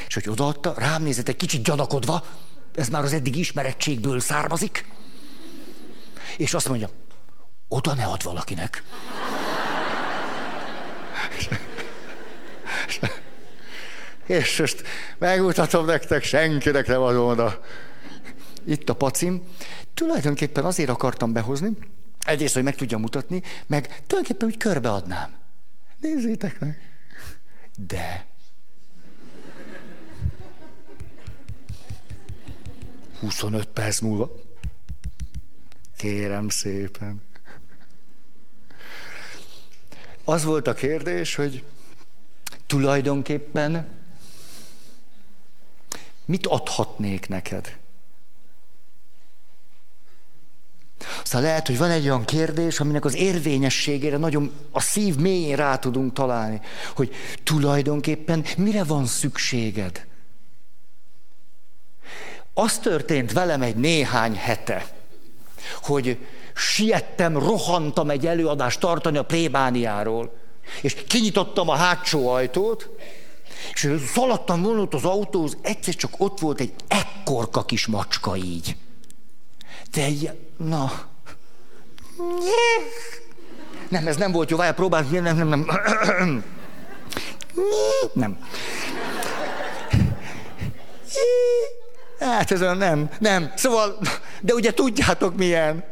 És hogy odaadta, rám nézett egy kicsit gyanakodva, ez már az eddig ismerettségből származik, és azt mondja, oda ne ad valakinek. És most megmutatom nektek, senkinek nem adom oda. Itt a pacim. Tulajdonképpen azért akartam behozni, egyrészt, hogy meg tudjam mutatni, meg tulajdonképpen úgy körbeadnám. Nézzétek meg. De 25 perc múlva. Kérem szépen. Az volt a kérdés, hogy tulajdonképpen mit adhatnék neked? Aztán lehet, hogy van egy olyan kérdés, aminek az érvényességére nagyon a szív mélyén rá tudunk találni, hogy tulajdonképpen mire van szükséged. Az történt velem egy néhány hete, hogy siettem, rohantam egy előadást tartani a plébániáról, és kinyitottam a hátsó ajtót, és szaladtam volna az autóhoz, egyszer csak ott volt egy ekkorka kis macska így. De na, nem, ez nem volt jó, várjál, próbálj, nem, nem, nem. Nem. Hát ez a nem, nem. Szóval, de ugye tudjátok milyen.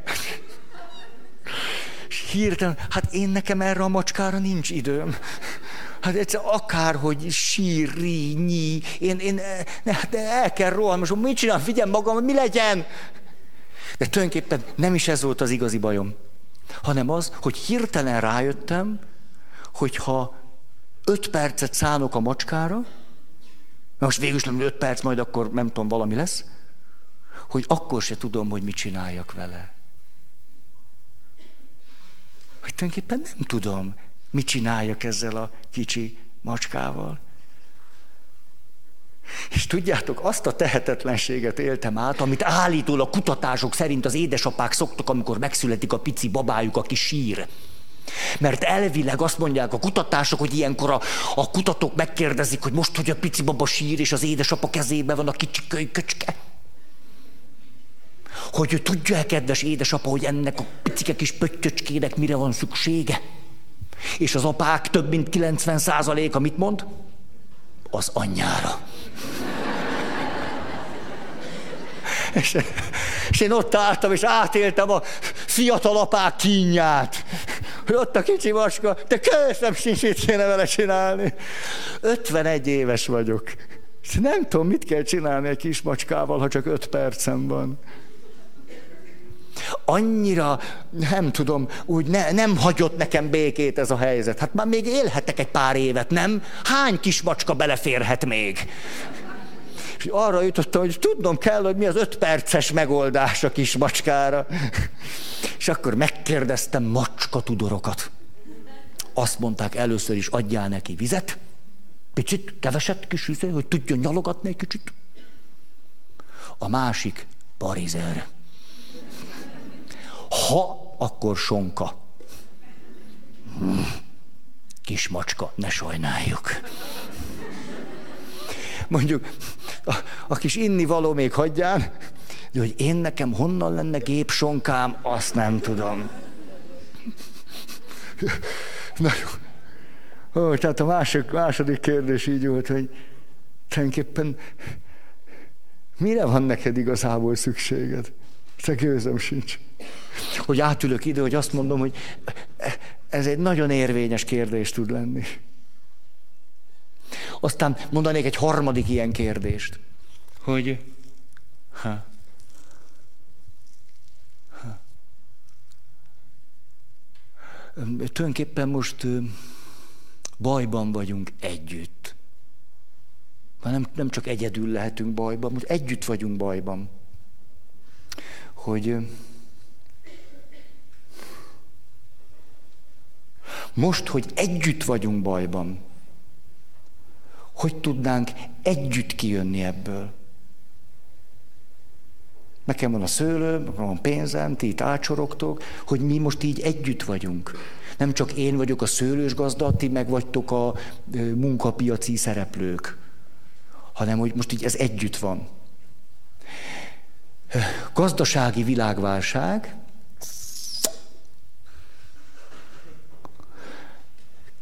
Hirtelen, hát én nekem erre a macskára nincs időm. Hát egyszer akárhogy sír, nyi, én, én ne, hát el kell rohanni, most mit csinálom, figyelj magam, mi legyen? De tulajdonképpen nem is ez volt az igazi bajom, hanem az, hogy hirtelen rájöttem, hogy ha öt percet szánok a macskára, most végül is nem öt perc, majd akkor nem tudom, valami lesz, hogy akkor se tudom, hogy mit csináljak vele. Hogy tulajdonképpen nem tudom, mit csináljak ezzel a kicsi macskával. És tudjátok, azt a tehetetlenséget éltem át, amit állítólag kutatások szerint az édesapák szoktak, amikor megszületik a pici babájuk, aki sír. Mert elvileg azt mondják a kutatások, hogy ilyenkor a, a kutatók megkérdezik, hogy most, hogy a pici baba sír, és az édesapa kezében van a kicsi kölyköcske. Hogy tudja-e, kedves édesapa, hogy ennek a picike kis pöttyöcskének mire van szüksége? És az apák több mint 90 a mit mond? Az anyjára. És, és én ott álltam, és átéltem a fiatal apák kínját. Hogy ott a kicsi macska, de köszönöm sincs, mit kéne vele csinálni. 51 éves vagyok. És nem tudom, mit kell csinálni egy kis macskával, ha csak 5 percem van. Annyira, nem tudom, úgy ne, nem hagyott nekem békét ez a helyzet. Hát már még élhetek egy pár évet, nem? Hány kis macska beleférhet még? És arra jutottam, hogy tudnom kell, hogy mi az öt perces megoldás a kis macskára. És akkor megkérdeztem macska tudorokat. Azt mondták először is, adjál neki vizet, picit, keveset kis üzé, hogy tudjon nyalogatni egy kicsit. A másik parizer. Ha, akkor sonka. Kis macska, ne sajnáljuk. Mondjuk, a, a kis való még hagyján, de hogy én nekem honnan lenne gépsonkám, azt nem tudom. Na jó. Ó, tehát a másik, második kérdés így volt, hogy tulajdonképpen mire van neked igazából szükséged? Te gőzöm sincs. Hogy átülök ide, hogy azt mondom, hogy ez egy nagyon érvényes kérdés tud lenni. Aztán mondanék egy harmadik ilyen kérdést, hogy ha, ha. Tulajdonképpen most bajban vagyunk együtt. Már nem, nem csak egyedül lehetünk bajban, most együtt vagyunk bajban. Hogy most, hogy együtt vagyunk bajban, hogy tudnánk együtt kijönni ebből? Nekem van a szőlőm, van pénzem, ti itt ácsorogtok, hogy mi most így együtt vagyunk. Nem csak én vagyok a szőlős gazda, ti meg vagytok a munkapiaci szereplők, hanem hogy most így ez együtt van. Gazdasági világválság,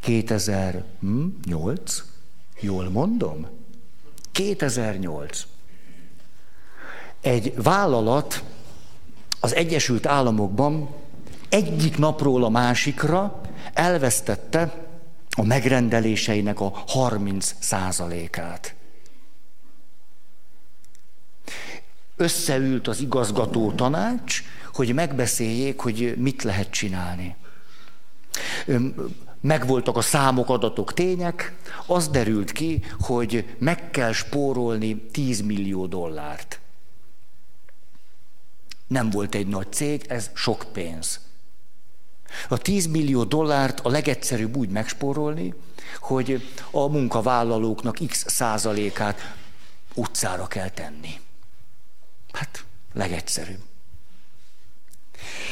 2008, Jól mondom? 2008. Egy vállalat az Egyesült Államokban egyik napról a másikra elvesztette a megrendeléseinek a 30 százalékát. Összeült az igazgató tanács, hogy megbeszéljék, hogy mit lehet csinálni megvoltak a számok, adatok, tények, az derült ki, hogy meg kell spórolni 10 millió dollárt. Nem volt egy nagy cég, ez sok pénz. A 10 millió dollárt a legegyszerűbb úgy megspórolni, hogy a munkavállalóknak x százalékát utcára kell tenni. Hát, legegyszerűbb.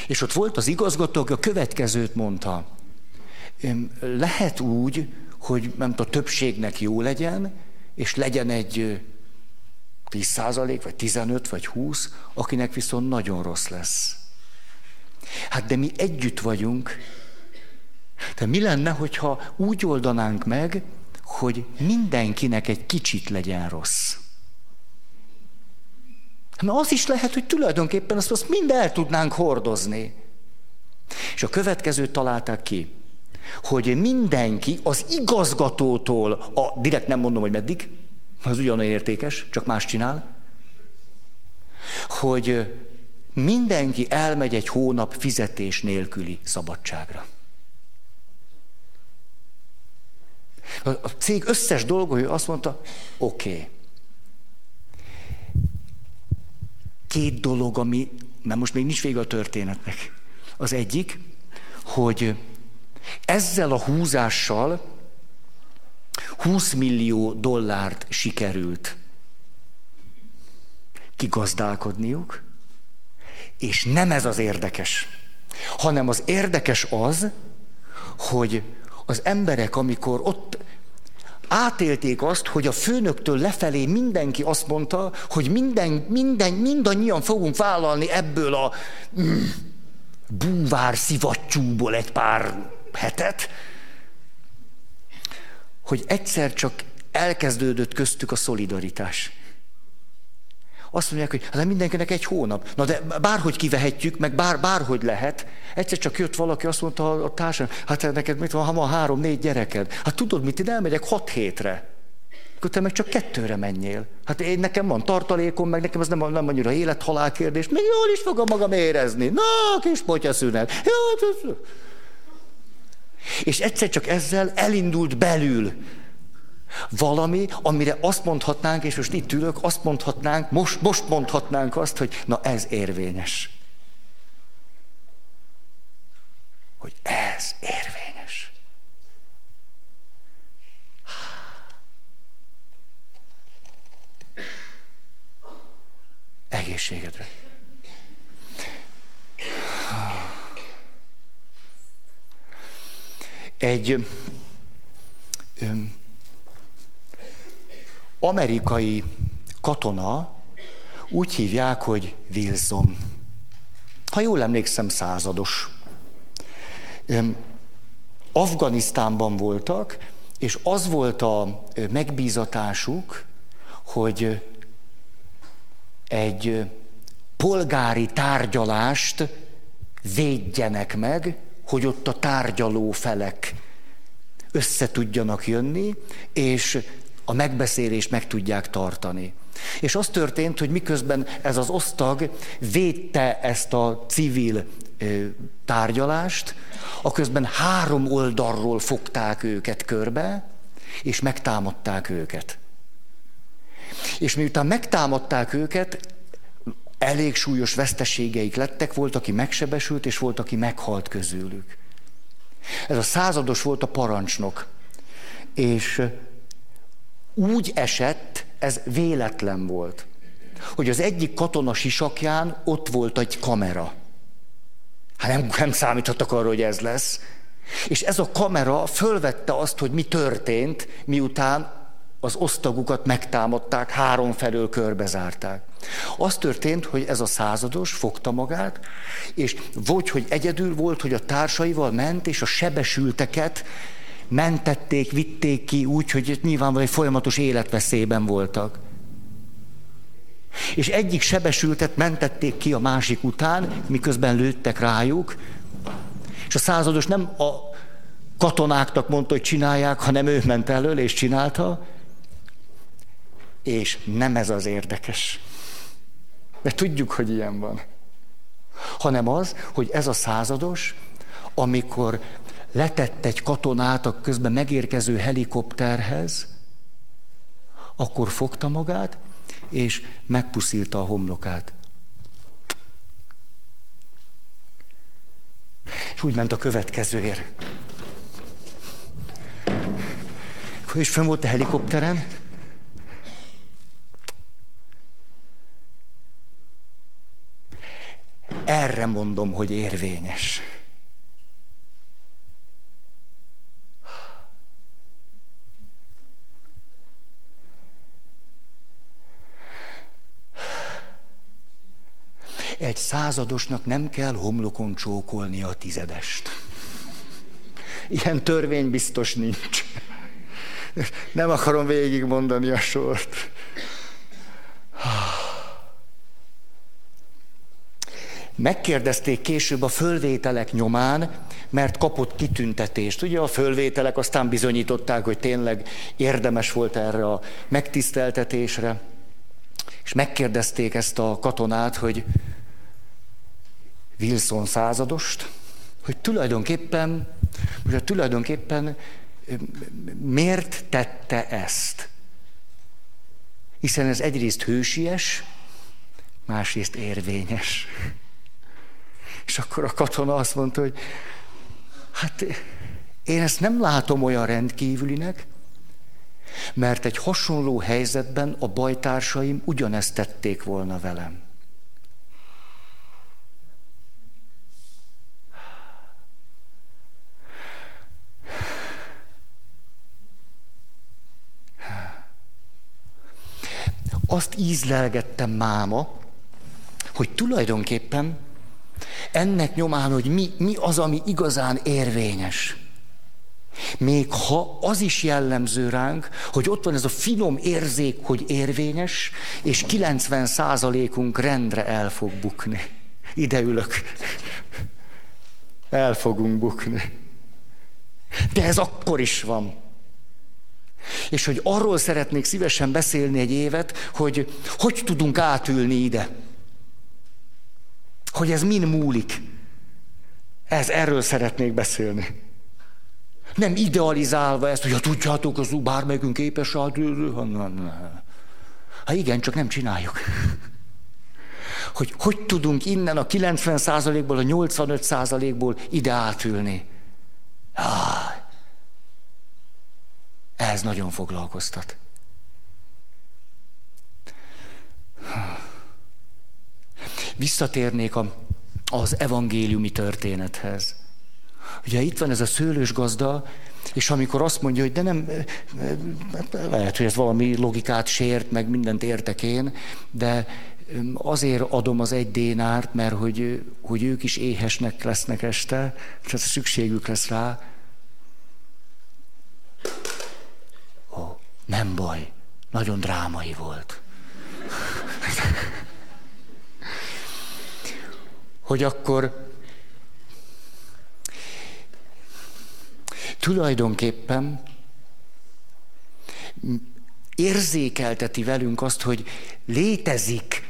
És ott volt az igazgató, aki a következőt mondta. Lehet úgy, hogy nem a többségnek jó legyen, és legyen egy 10 százalék, vagy 15, vagy 20, akinek viszont nagyon rossz lesz. Hát de mi együtt vagyunk. De mi lenne, hogyha úgy oldanánk meg, hogy mindenkinek egy kicsit legyen rossz? Mert az is lehet, hogy tulajdonképpen azt, azt mind el tudnánk hordozni. És a következőt találták ki hogy mindenki az igazgatótól, a, direkt nem mondom, hogy meddig, az ugyanolyan értékes, csak más csinál, hogy mindenki elmegy egy hónap fizetés nélküli szabadságra. A cég összes dolgozója azt mondta, oké. Okay. Két dolog, ami, mert most még nincs vége a történetnek. Az egyik, hogy ezzel a húzással 20 millió dollárt sikerült kigazdálkodniuk, és nem ez az érdekes, hanem az érdekes az, hogy az emberek, amikor ott átélték azt, hogy a főnöktől lefelé mindenki azt mondta, hogy minden, minden, mindannyian fogunk vállalni ebből a mm, búvár szivattyúból egy pár hetet, hogy egyszer csak elkezdődött köztük a szolidaritás. Azt mondják, hogy hát mindenkinek egy hónap. Na de bárhogy kivehetjük, meg bár, bárhogy lehet. Egyszer csak jött valaki, azt mondta a, a társam, hát neked mit van, ha van három-négy gyereked? Hát tudod mit, én elmegyek hat hétre. Akkor te meg csak kettőre menjél. Hát én nekem van tartalékom, meg nekem ez nem, nem annyira élet-halál kérdés. Még jól is fogom magam érezni. Na, kis potya szünet. Jó, és egyszer csak ezzel elindult belül valami, amire azt mondhatnánk, és most itt ülök, azt mondhatnánk, most, most mondhatnánk azt, hogy na ez érvényes. Hogy ez érvényes. Egészségedre. Egy amerikai katona, úgy hívják, hogy Wilson. Ha jól emlékszem, százados. Afganisztánban voltak, és az volt a megbízatásuk, hogy egy polgári tárgyalást védjenek meg, hogy ott a tárgyaló felek össze tudjanak jönni, és a megbeszélést meg tudják tartani. És az történt, hogy miközben ez az osztag védte ezt a civil tárgyalást, a közben három oldalról fogták őket körbe, és megtámadták őket. És miután megtámadták őket, elég súlyos veszteségeik lettek, volt, aki megsebesült, és volt, aki meghalt közülük. Ez a százados volt a parancsnok. És úgy esett, ez véletlen volt, hogy az egyik katona sisakján ott volt egy kamera. Hát nem, nem számítottak arra, hogy ez lesz. És ez a kamera fölvette azt, hogy mi történt, miután az osztagukat megtámadták, három felől körbezárták. Az történt, hogy ez a százados fogta magát, és vagy, hogy egyedül volt, hogy a társaival ment, és a sebesülteket mentették, vitték ki úgy, hogy nyilvánvalóan folyamatos életveszélyben voltak. És egyik sebesültet mentették ki a másik után, miközben lőttek rájuk, és a százados nem a katonáknak mondta, hogy csinálják, hanem ő ment elől és csinálta, és nem ez az érdekes. Mert tudjuk, hogy ilyen van. Hanem az, hogy ez a százados, amikor letett egy katonát a közben megérkező helikopterhez, akkor fogta magát, és megpuszilta a homlokát. És úgy ment a következőért. És fönn volt a helikopteren, Erre mondom, hogy érvényes. Egy századosnak nem kell homlokon csókolni a tizedest. Ilyen törvény biztos nincs. Nem akarom végigmondani a sort. Megkérdezték később a fölvételek nyomán, mert kapott kitüntetést. Ugye a fölvételek aztán bizonyították, hogy tényleg érdemes volt erre a megtiszteltetésre. És megkérdezték ezt a katonát, hogy Wilson századost, hogy tulajdonképpen, hogy tulajdonképpen miért tette ezt. Hiszen ez egyrészt hősies, másrészt érvényes. És akkor a katona azt mondta, hogy hát én ezt nem látom olyan rendkívülinek, mert egy hasonló helyzetben a bajtársaim ugyanezt tették volna velem. Azt ízlelgettem máma, hogy tulajdonképpen ennek nyomán, hogy mi, mi az, ami igazán érvényes. Még ha az is jellemző ránk, hogy ott van ez a finom érzék, hogy érvényes, és 90 százalékunk rendre el fog bukni. Ide ülök. El fogunk bukni. De ez akkor is van. És hogy arról szeretnék szívesen beszélni egy évet, hogy hogy tudunk átülni ide. Hogy ez mind múlik. Ez, erről szeretnék beszélni. Nem idealizálva ezt, hogy ha tudjátok, az bármelyikünk képes át... Hát igen, csak nem csináljuk. Hogy hogy tudunk innen a 90%-ból, a 85%-ból ide átülni. Ez nagyon foglalkoztat. Visszatérnék a, az evangéliumi történethez. Ugye itt van ez a szőlős gazda, és amikor azt mondja, hogy de nem, lehet, hogy ez valami logikát sért, meg mindent értek én, de azért adom az egy dénárt, mert hogy, hogy ők is éhesnek lesznek este, tehát szükségük lesz rá. Ó, nem baj, nagyon drámai volt. hogy akkor tulajdonképpen érzékelteti velünk azt, hogy létezik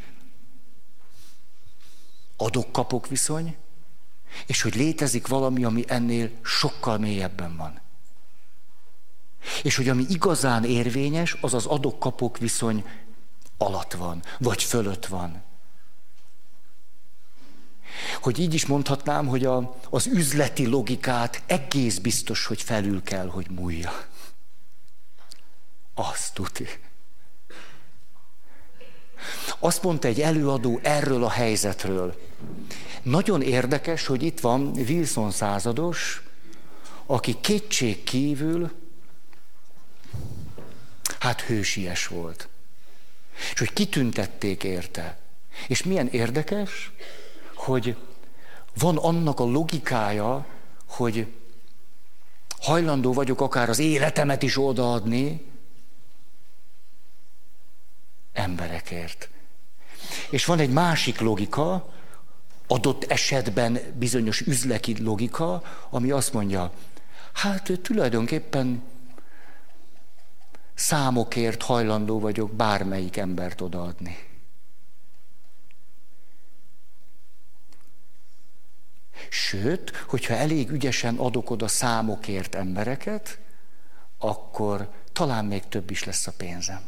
adok-kapok viszony, és hogy létezik valami, ami ennél sokkal mélyebben van. És hogy ami igazán érvényes, az az adok-kapok viszony alatt van, vagy fölött van. Hogy így is mondhatnám, hogy a, az üzleti logikát egész biztos, hogy felül kell, hogy múlja. Azt tuti. Azt mondta egy előadó erről a helyzetről. Nagyon érdekes, hogy itt van Wilson százados, aki kétség kívül, hát hősies volt. És hogy kitüntették érte. És milyen érdekes, hogy van annak a logikája, hogy hajlandó vagyok akár az életemet is odaadni emberekért. És van egy másik logika, adott esetben bizonyos üzleki logika, ami azt mondja, hát tulajdonképpen számokért hajlandó vagyok bármelyik embert odaadni. Sőt, hogyha elég ügyesen adok oda számokért embereket, akkor talán még több is lesz a pénzem.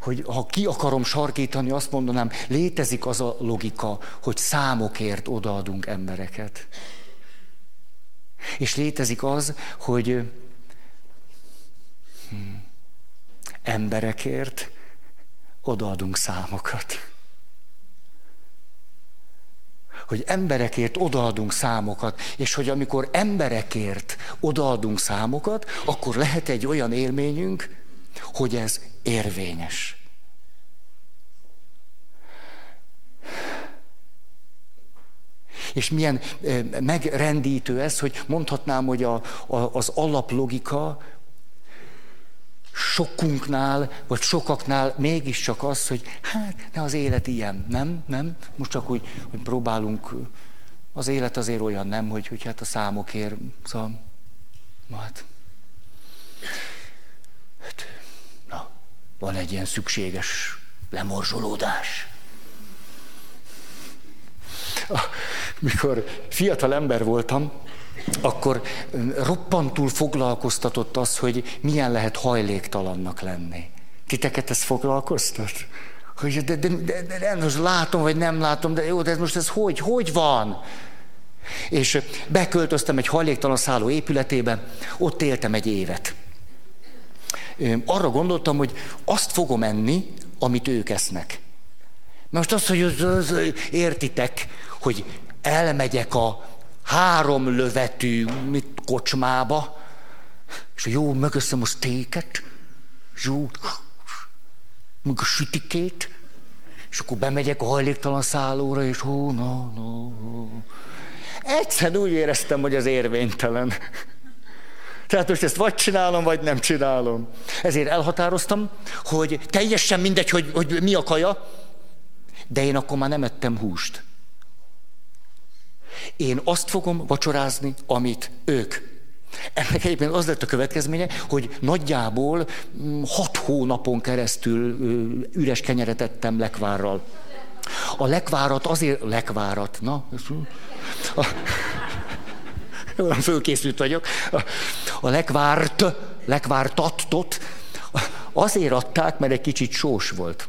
Hogy ha ki akarom sarkítani, azt mondanám, létezik az a logika, hogy számokért odaadunk embereket. És létezik az, hogy hmm, emberekért odaadunk számokat hogy emberekért odaadunk számokat, és hogy amikor emberekért odaadunk számokat, akkor lehet egy olyan élményünk, hogy ez érvényes. És milyen megrendítő ez, hogy mondhatnám, hogy a, a, az alaplogika sokunknál, vagy sokaknál mégiscsak az, hogy hát, ne az élet ilyen, nem, nem? Most csak úgy, hogy próbálunk, az élet azért olyan nem, hogy, hogy hát a számokért, szóval, hát, hát, na, van egy ilyen szükséges lemorzsolódás. Mikor fiatal ember voltam, akkor roppantul foglalkoztatott az, hogy milyen lehet hajléktalannak lenni. Titeket ez foglalkoztat? Hogy de, de, de, de, de most látom, vagy nem látom, de jó, de ez most ez hogy, hogy van? És beköltöztem egy hajléktalan szálló épületébe, ott éltem egy évet. Arra gondoltam, hogy azt fogom enni, amit ők esznek. Most azt, hogy az, az, értitek, hogy elmegyek a három lövetű mit, kocsmába, és jó, megösszem a sztéket, jó, meg a sütikét, és akkor bemegyek a hajléktalan szállóra, és hú, no, no. Egyszer úgy éreztem, hogy az érvénytelen. Tehát most ezt vagy csinálom, vagy nem csinálom. Ezért elhatároztam, hogy teljesen mindegy, hogy, hogy mi a kaja, de én akkor már nem ettem húst. Én azt fogom vacsorázni, amit ők. Ennek egyébként az lett a következménye, hogy nagyjából mm, hat hónapon keresztül üres kenyeret ettem lekvárral. A lekvárat azért, lekvárat, na, a, olyan fölkészült vagyok, a, lekvárt, lekvártattot azért adták, mert egy kicsit sós volt.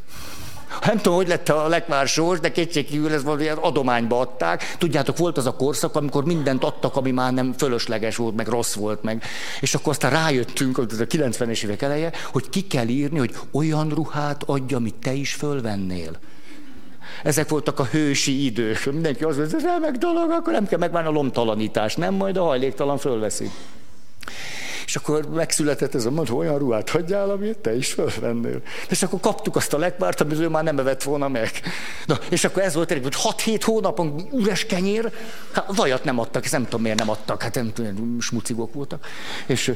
Nem tudom, hogy lett a lekvár sós, de kétségkívül ez valami adományba adták. Tudjátok, volt az a korszak, amikor mindent adtak, ami már nem fölösleges volt, meg rossz volt, meg. És akkor aztán rájöttünk, hogy ez a 90-es évek eleje, hogy ki kell írni, hogy olyan ruhát adja, amit te is fölvennél. Ezek voltak a hősi idők. Mindenki az, hogy ez remek dolog, akkor nem kell megvárni a lomtalanítás, nem majd a hajléktalan fölveszi. És akkor megszületett ez a mond, olyan ruhát hagyjál, amit te is fölvennél. És akkor kaptuk azt a lekvárt, amit ő már nem evett volna meg. Na, és akkor ez volt elég, hogy 6-7 hónapon üres kenyér, hát vajat nem adtak, ezt nem tudom miért nem adtak, hát nem tudom, smucigok voltak. És,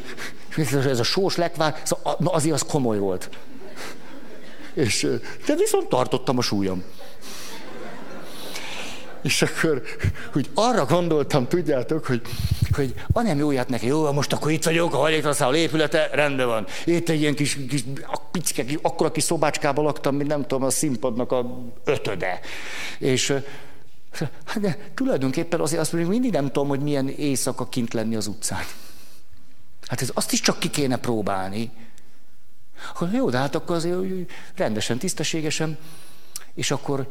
és ez a sós lekvár, szóval, azért az komoly volt. És, de viszont tartottam a súlyom. És akkor hogy arra gondoltam, tudjátok, hogy, hogy a nem jóját neki, jó, most akkor itt vagyok, a hajléktalanszálló épülete, rendben van. Itt egy ilyen kis, kis picike, kis, akkora kis szobácskába laktam, mint nem tudom, a színpadnak a ötöde. És hát de tulajdonképpen azért azt mondjuk mindig nem tudom, hogy milyen éjszaka kint lenni az utcán. Hát ez azt is csak ki kéne próbálni. Akkor jó, de hát akkor azért rendesen, tisztességesen, és akkor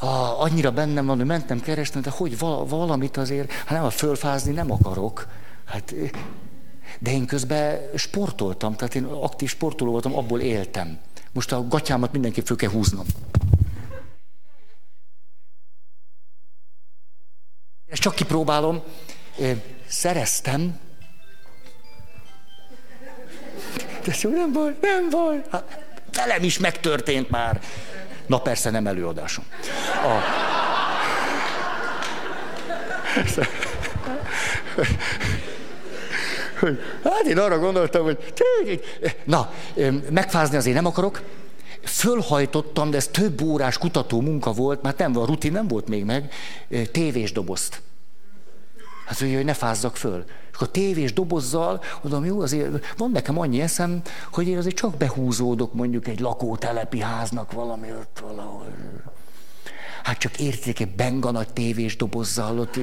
ha annyira bennem van, hogy mentem keresni, de hogy valamit azért, hát nem a fölfázni nem akarok. Hát, de én közben sportoltam, tehát én aktív sportoló voltam, abból éltem. Most a gatyámat mindenképp föl kell húznom. Ezt csak kipróbálom. Szereztem. De szó, nem baj, nem baj. Hát, velem is megtörtént már. Na persze nem előadásom. A... Hát én arra gondoltam, hogy na, megfázni azért nem akarok. Fölhajtottam, de ez több órás kutató munka volt, mert nem, a rutin nem volt még meg, tévés dobozt. Hát ugye, hogy ne fázzak föl. És akkor tévés dobozzal, mondom, jó, azért van nekem annyi eszem, hogy én azért csak behúzódok mondjuk egy lakótelepi háznak valami ott valahol. Hát csak érték egy benga nagy tévés dobozzal, ott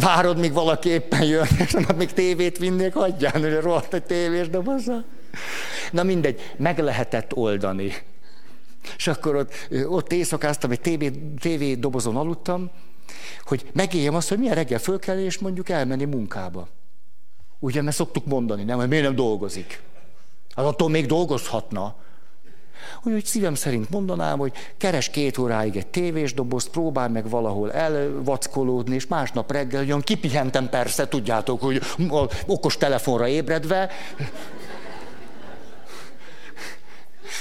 várod, míg valaki éppen jön, és nem még tévét vinnék, hagyjál, hogy rohadt egy tévés dobozzal. Na mindegy, meg lehetett oldani. És akkor ott, ott éjszakáztam, egy tévé, tévé dobozon aludtam, hogy megéljem azt, hogy milyen reggel fölkelni, és mondjuk elmenni munkába. Ugye, mert szoktuk mondani, nem, hogy miért nem dolgozik. Hát attól még dolgozhatna. Úgyhogy szívem szerint mondanám, hogy keres két óráig egy tévés dobozt, próbálj meg valahol elvackolódni, és másnap reggel, olyan kipihentem persze, tudjátok, hogy okos telefonra ébredve,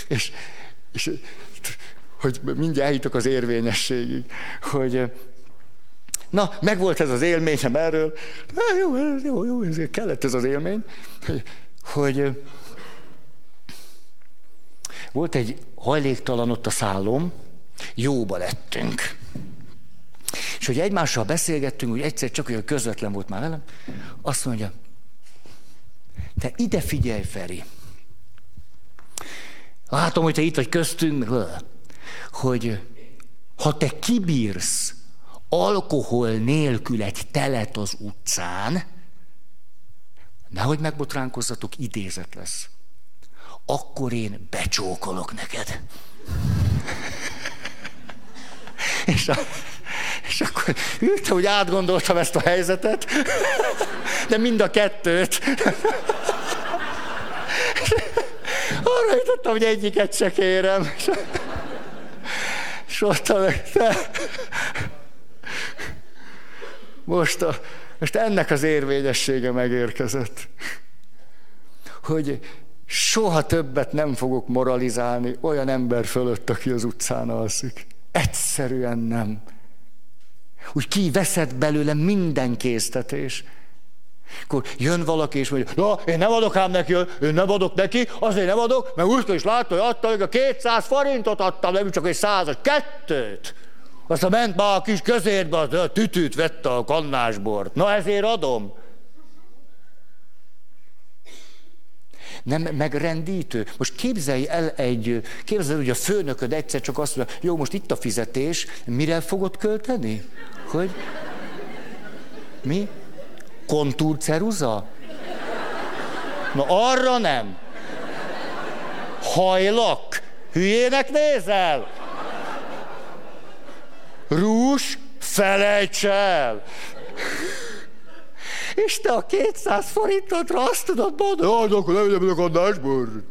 és, és hogy mindjárt eljutok az érvényességig, hogy Na, megvolt ez az élményem erről. Na, jó, jó, jó, ezért kellett ez az élmény, hogy volt egy hajléktalan ott a szállom, jóba lettünk. És hogy egymással beszélgettünk, hogy egyszer csak olyan közvetlen volt már velem, azt mondja, te ide figyelj, Feri. Látom, hogy te itt vagy köztünk, hogy ha te kibírsz alkohol nélkül egy telet az utcán, nehogy megbotránkozzatok, idézet lesz. Akkor én becsókolok neked. és, a, és akkor ültem, hogy átgondoltam ezt a helyzetet, de mind a kettőt. Arra jutottam, hogy egyiket se kérem. És ott te. Most, a, most ennek az érvényessége megérkezett. Hogy soha többet nem fogok moralizálni olyan ember fölött, aki az utcán alszik. Egyszerűen nem. Úgy kiveszed belőle minden késztetés. Akkor jön valaki és mondja, na, én nem adok ám neki, én nem adok neki, azért nem adok, mert úgy is látta, hogy adta, hogy a 200 forintot adtam, nem csak egy százas, kettőt. Aztán ment már a kis közértbe, a tütűt vette a kannásbort. Na ezért adom. Nem megrendítő? Most képzelj el egy, képzelj, hogy a főnököd egyszer csak azt mondja, jó, most itt a fizetés, mire fogod költeni? Hogy? Mi? Kontúrceruza? Na arra nem. Hajlak? Hülyének nézel? Rús? Felejts el! És te a 200 forintodra azt tudod mondani, hogy akkor nem vegyem a dashboard.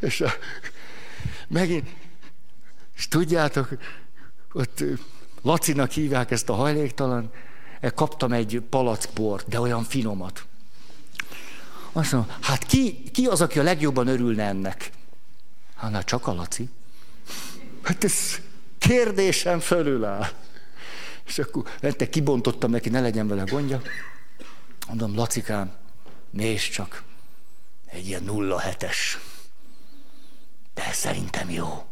És a, megint, és tudjátok, ott Lacinak hívják ezt a hajléktalan, kaptam egy palackbort, de olyan finomat. Azt mondom, hát ki, ki az, aki a legjobban örülne ennek? Hát na, csak a Laci. Hát ez kérdésem fölül áll. És akkor te kibontottam neki, ne legyen vele gondja. Mondom, Lacikám, nézd csak, egy ilyen nulla hetes. De szerintem jó.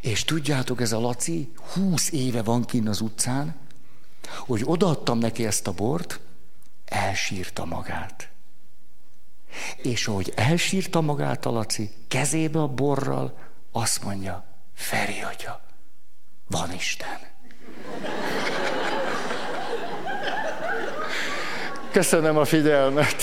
És tudjátok, ez a Laci húsz éve van kinn az utcán, hogy odaadtam neki ezt a bort, elsírta magát. És ahogy elsírta magát a Laci, kezébe a borral, azt mondja, Feri atya, van Isten. Köszönöm a figyelmet.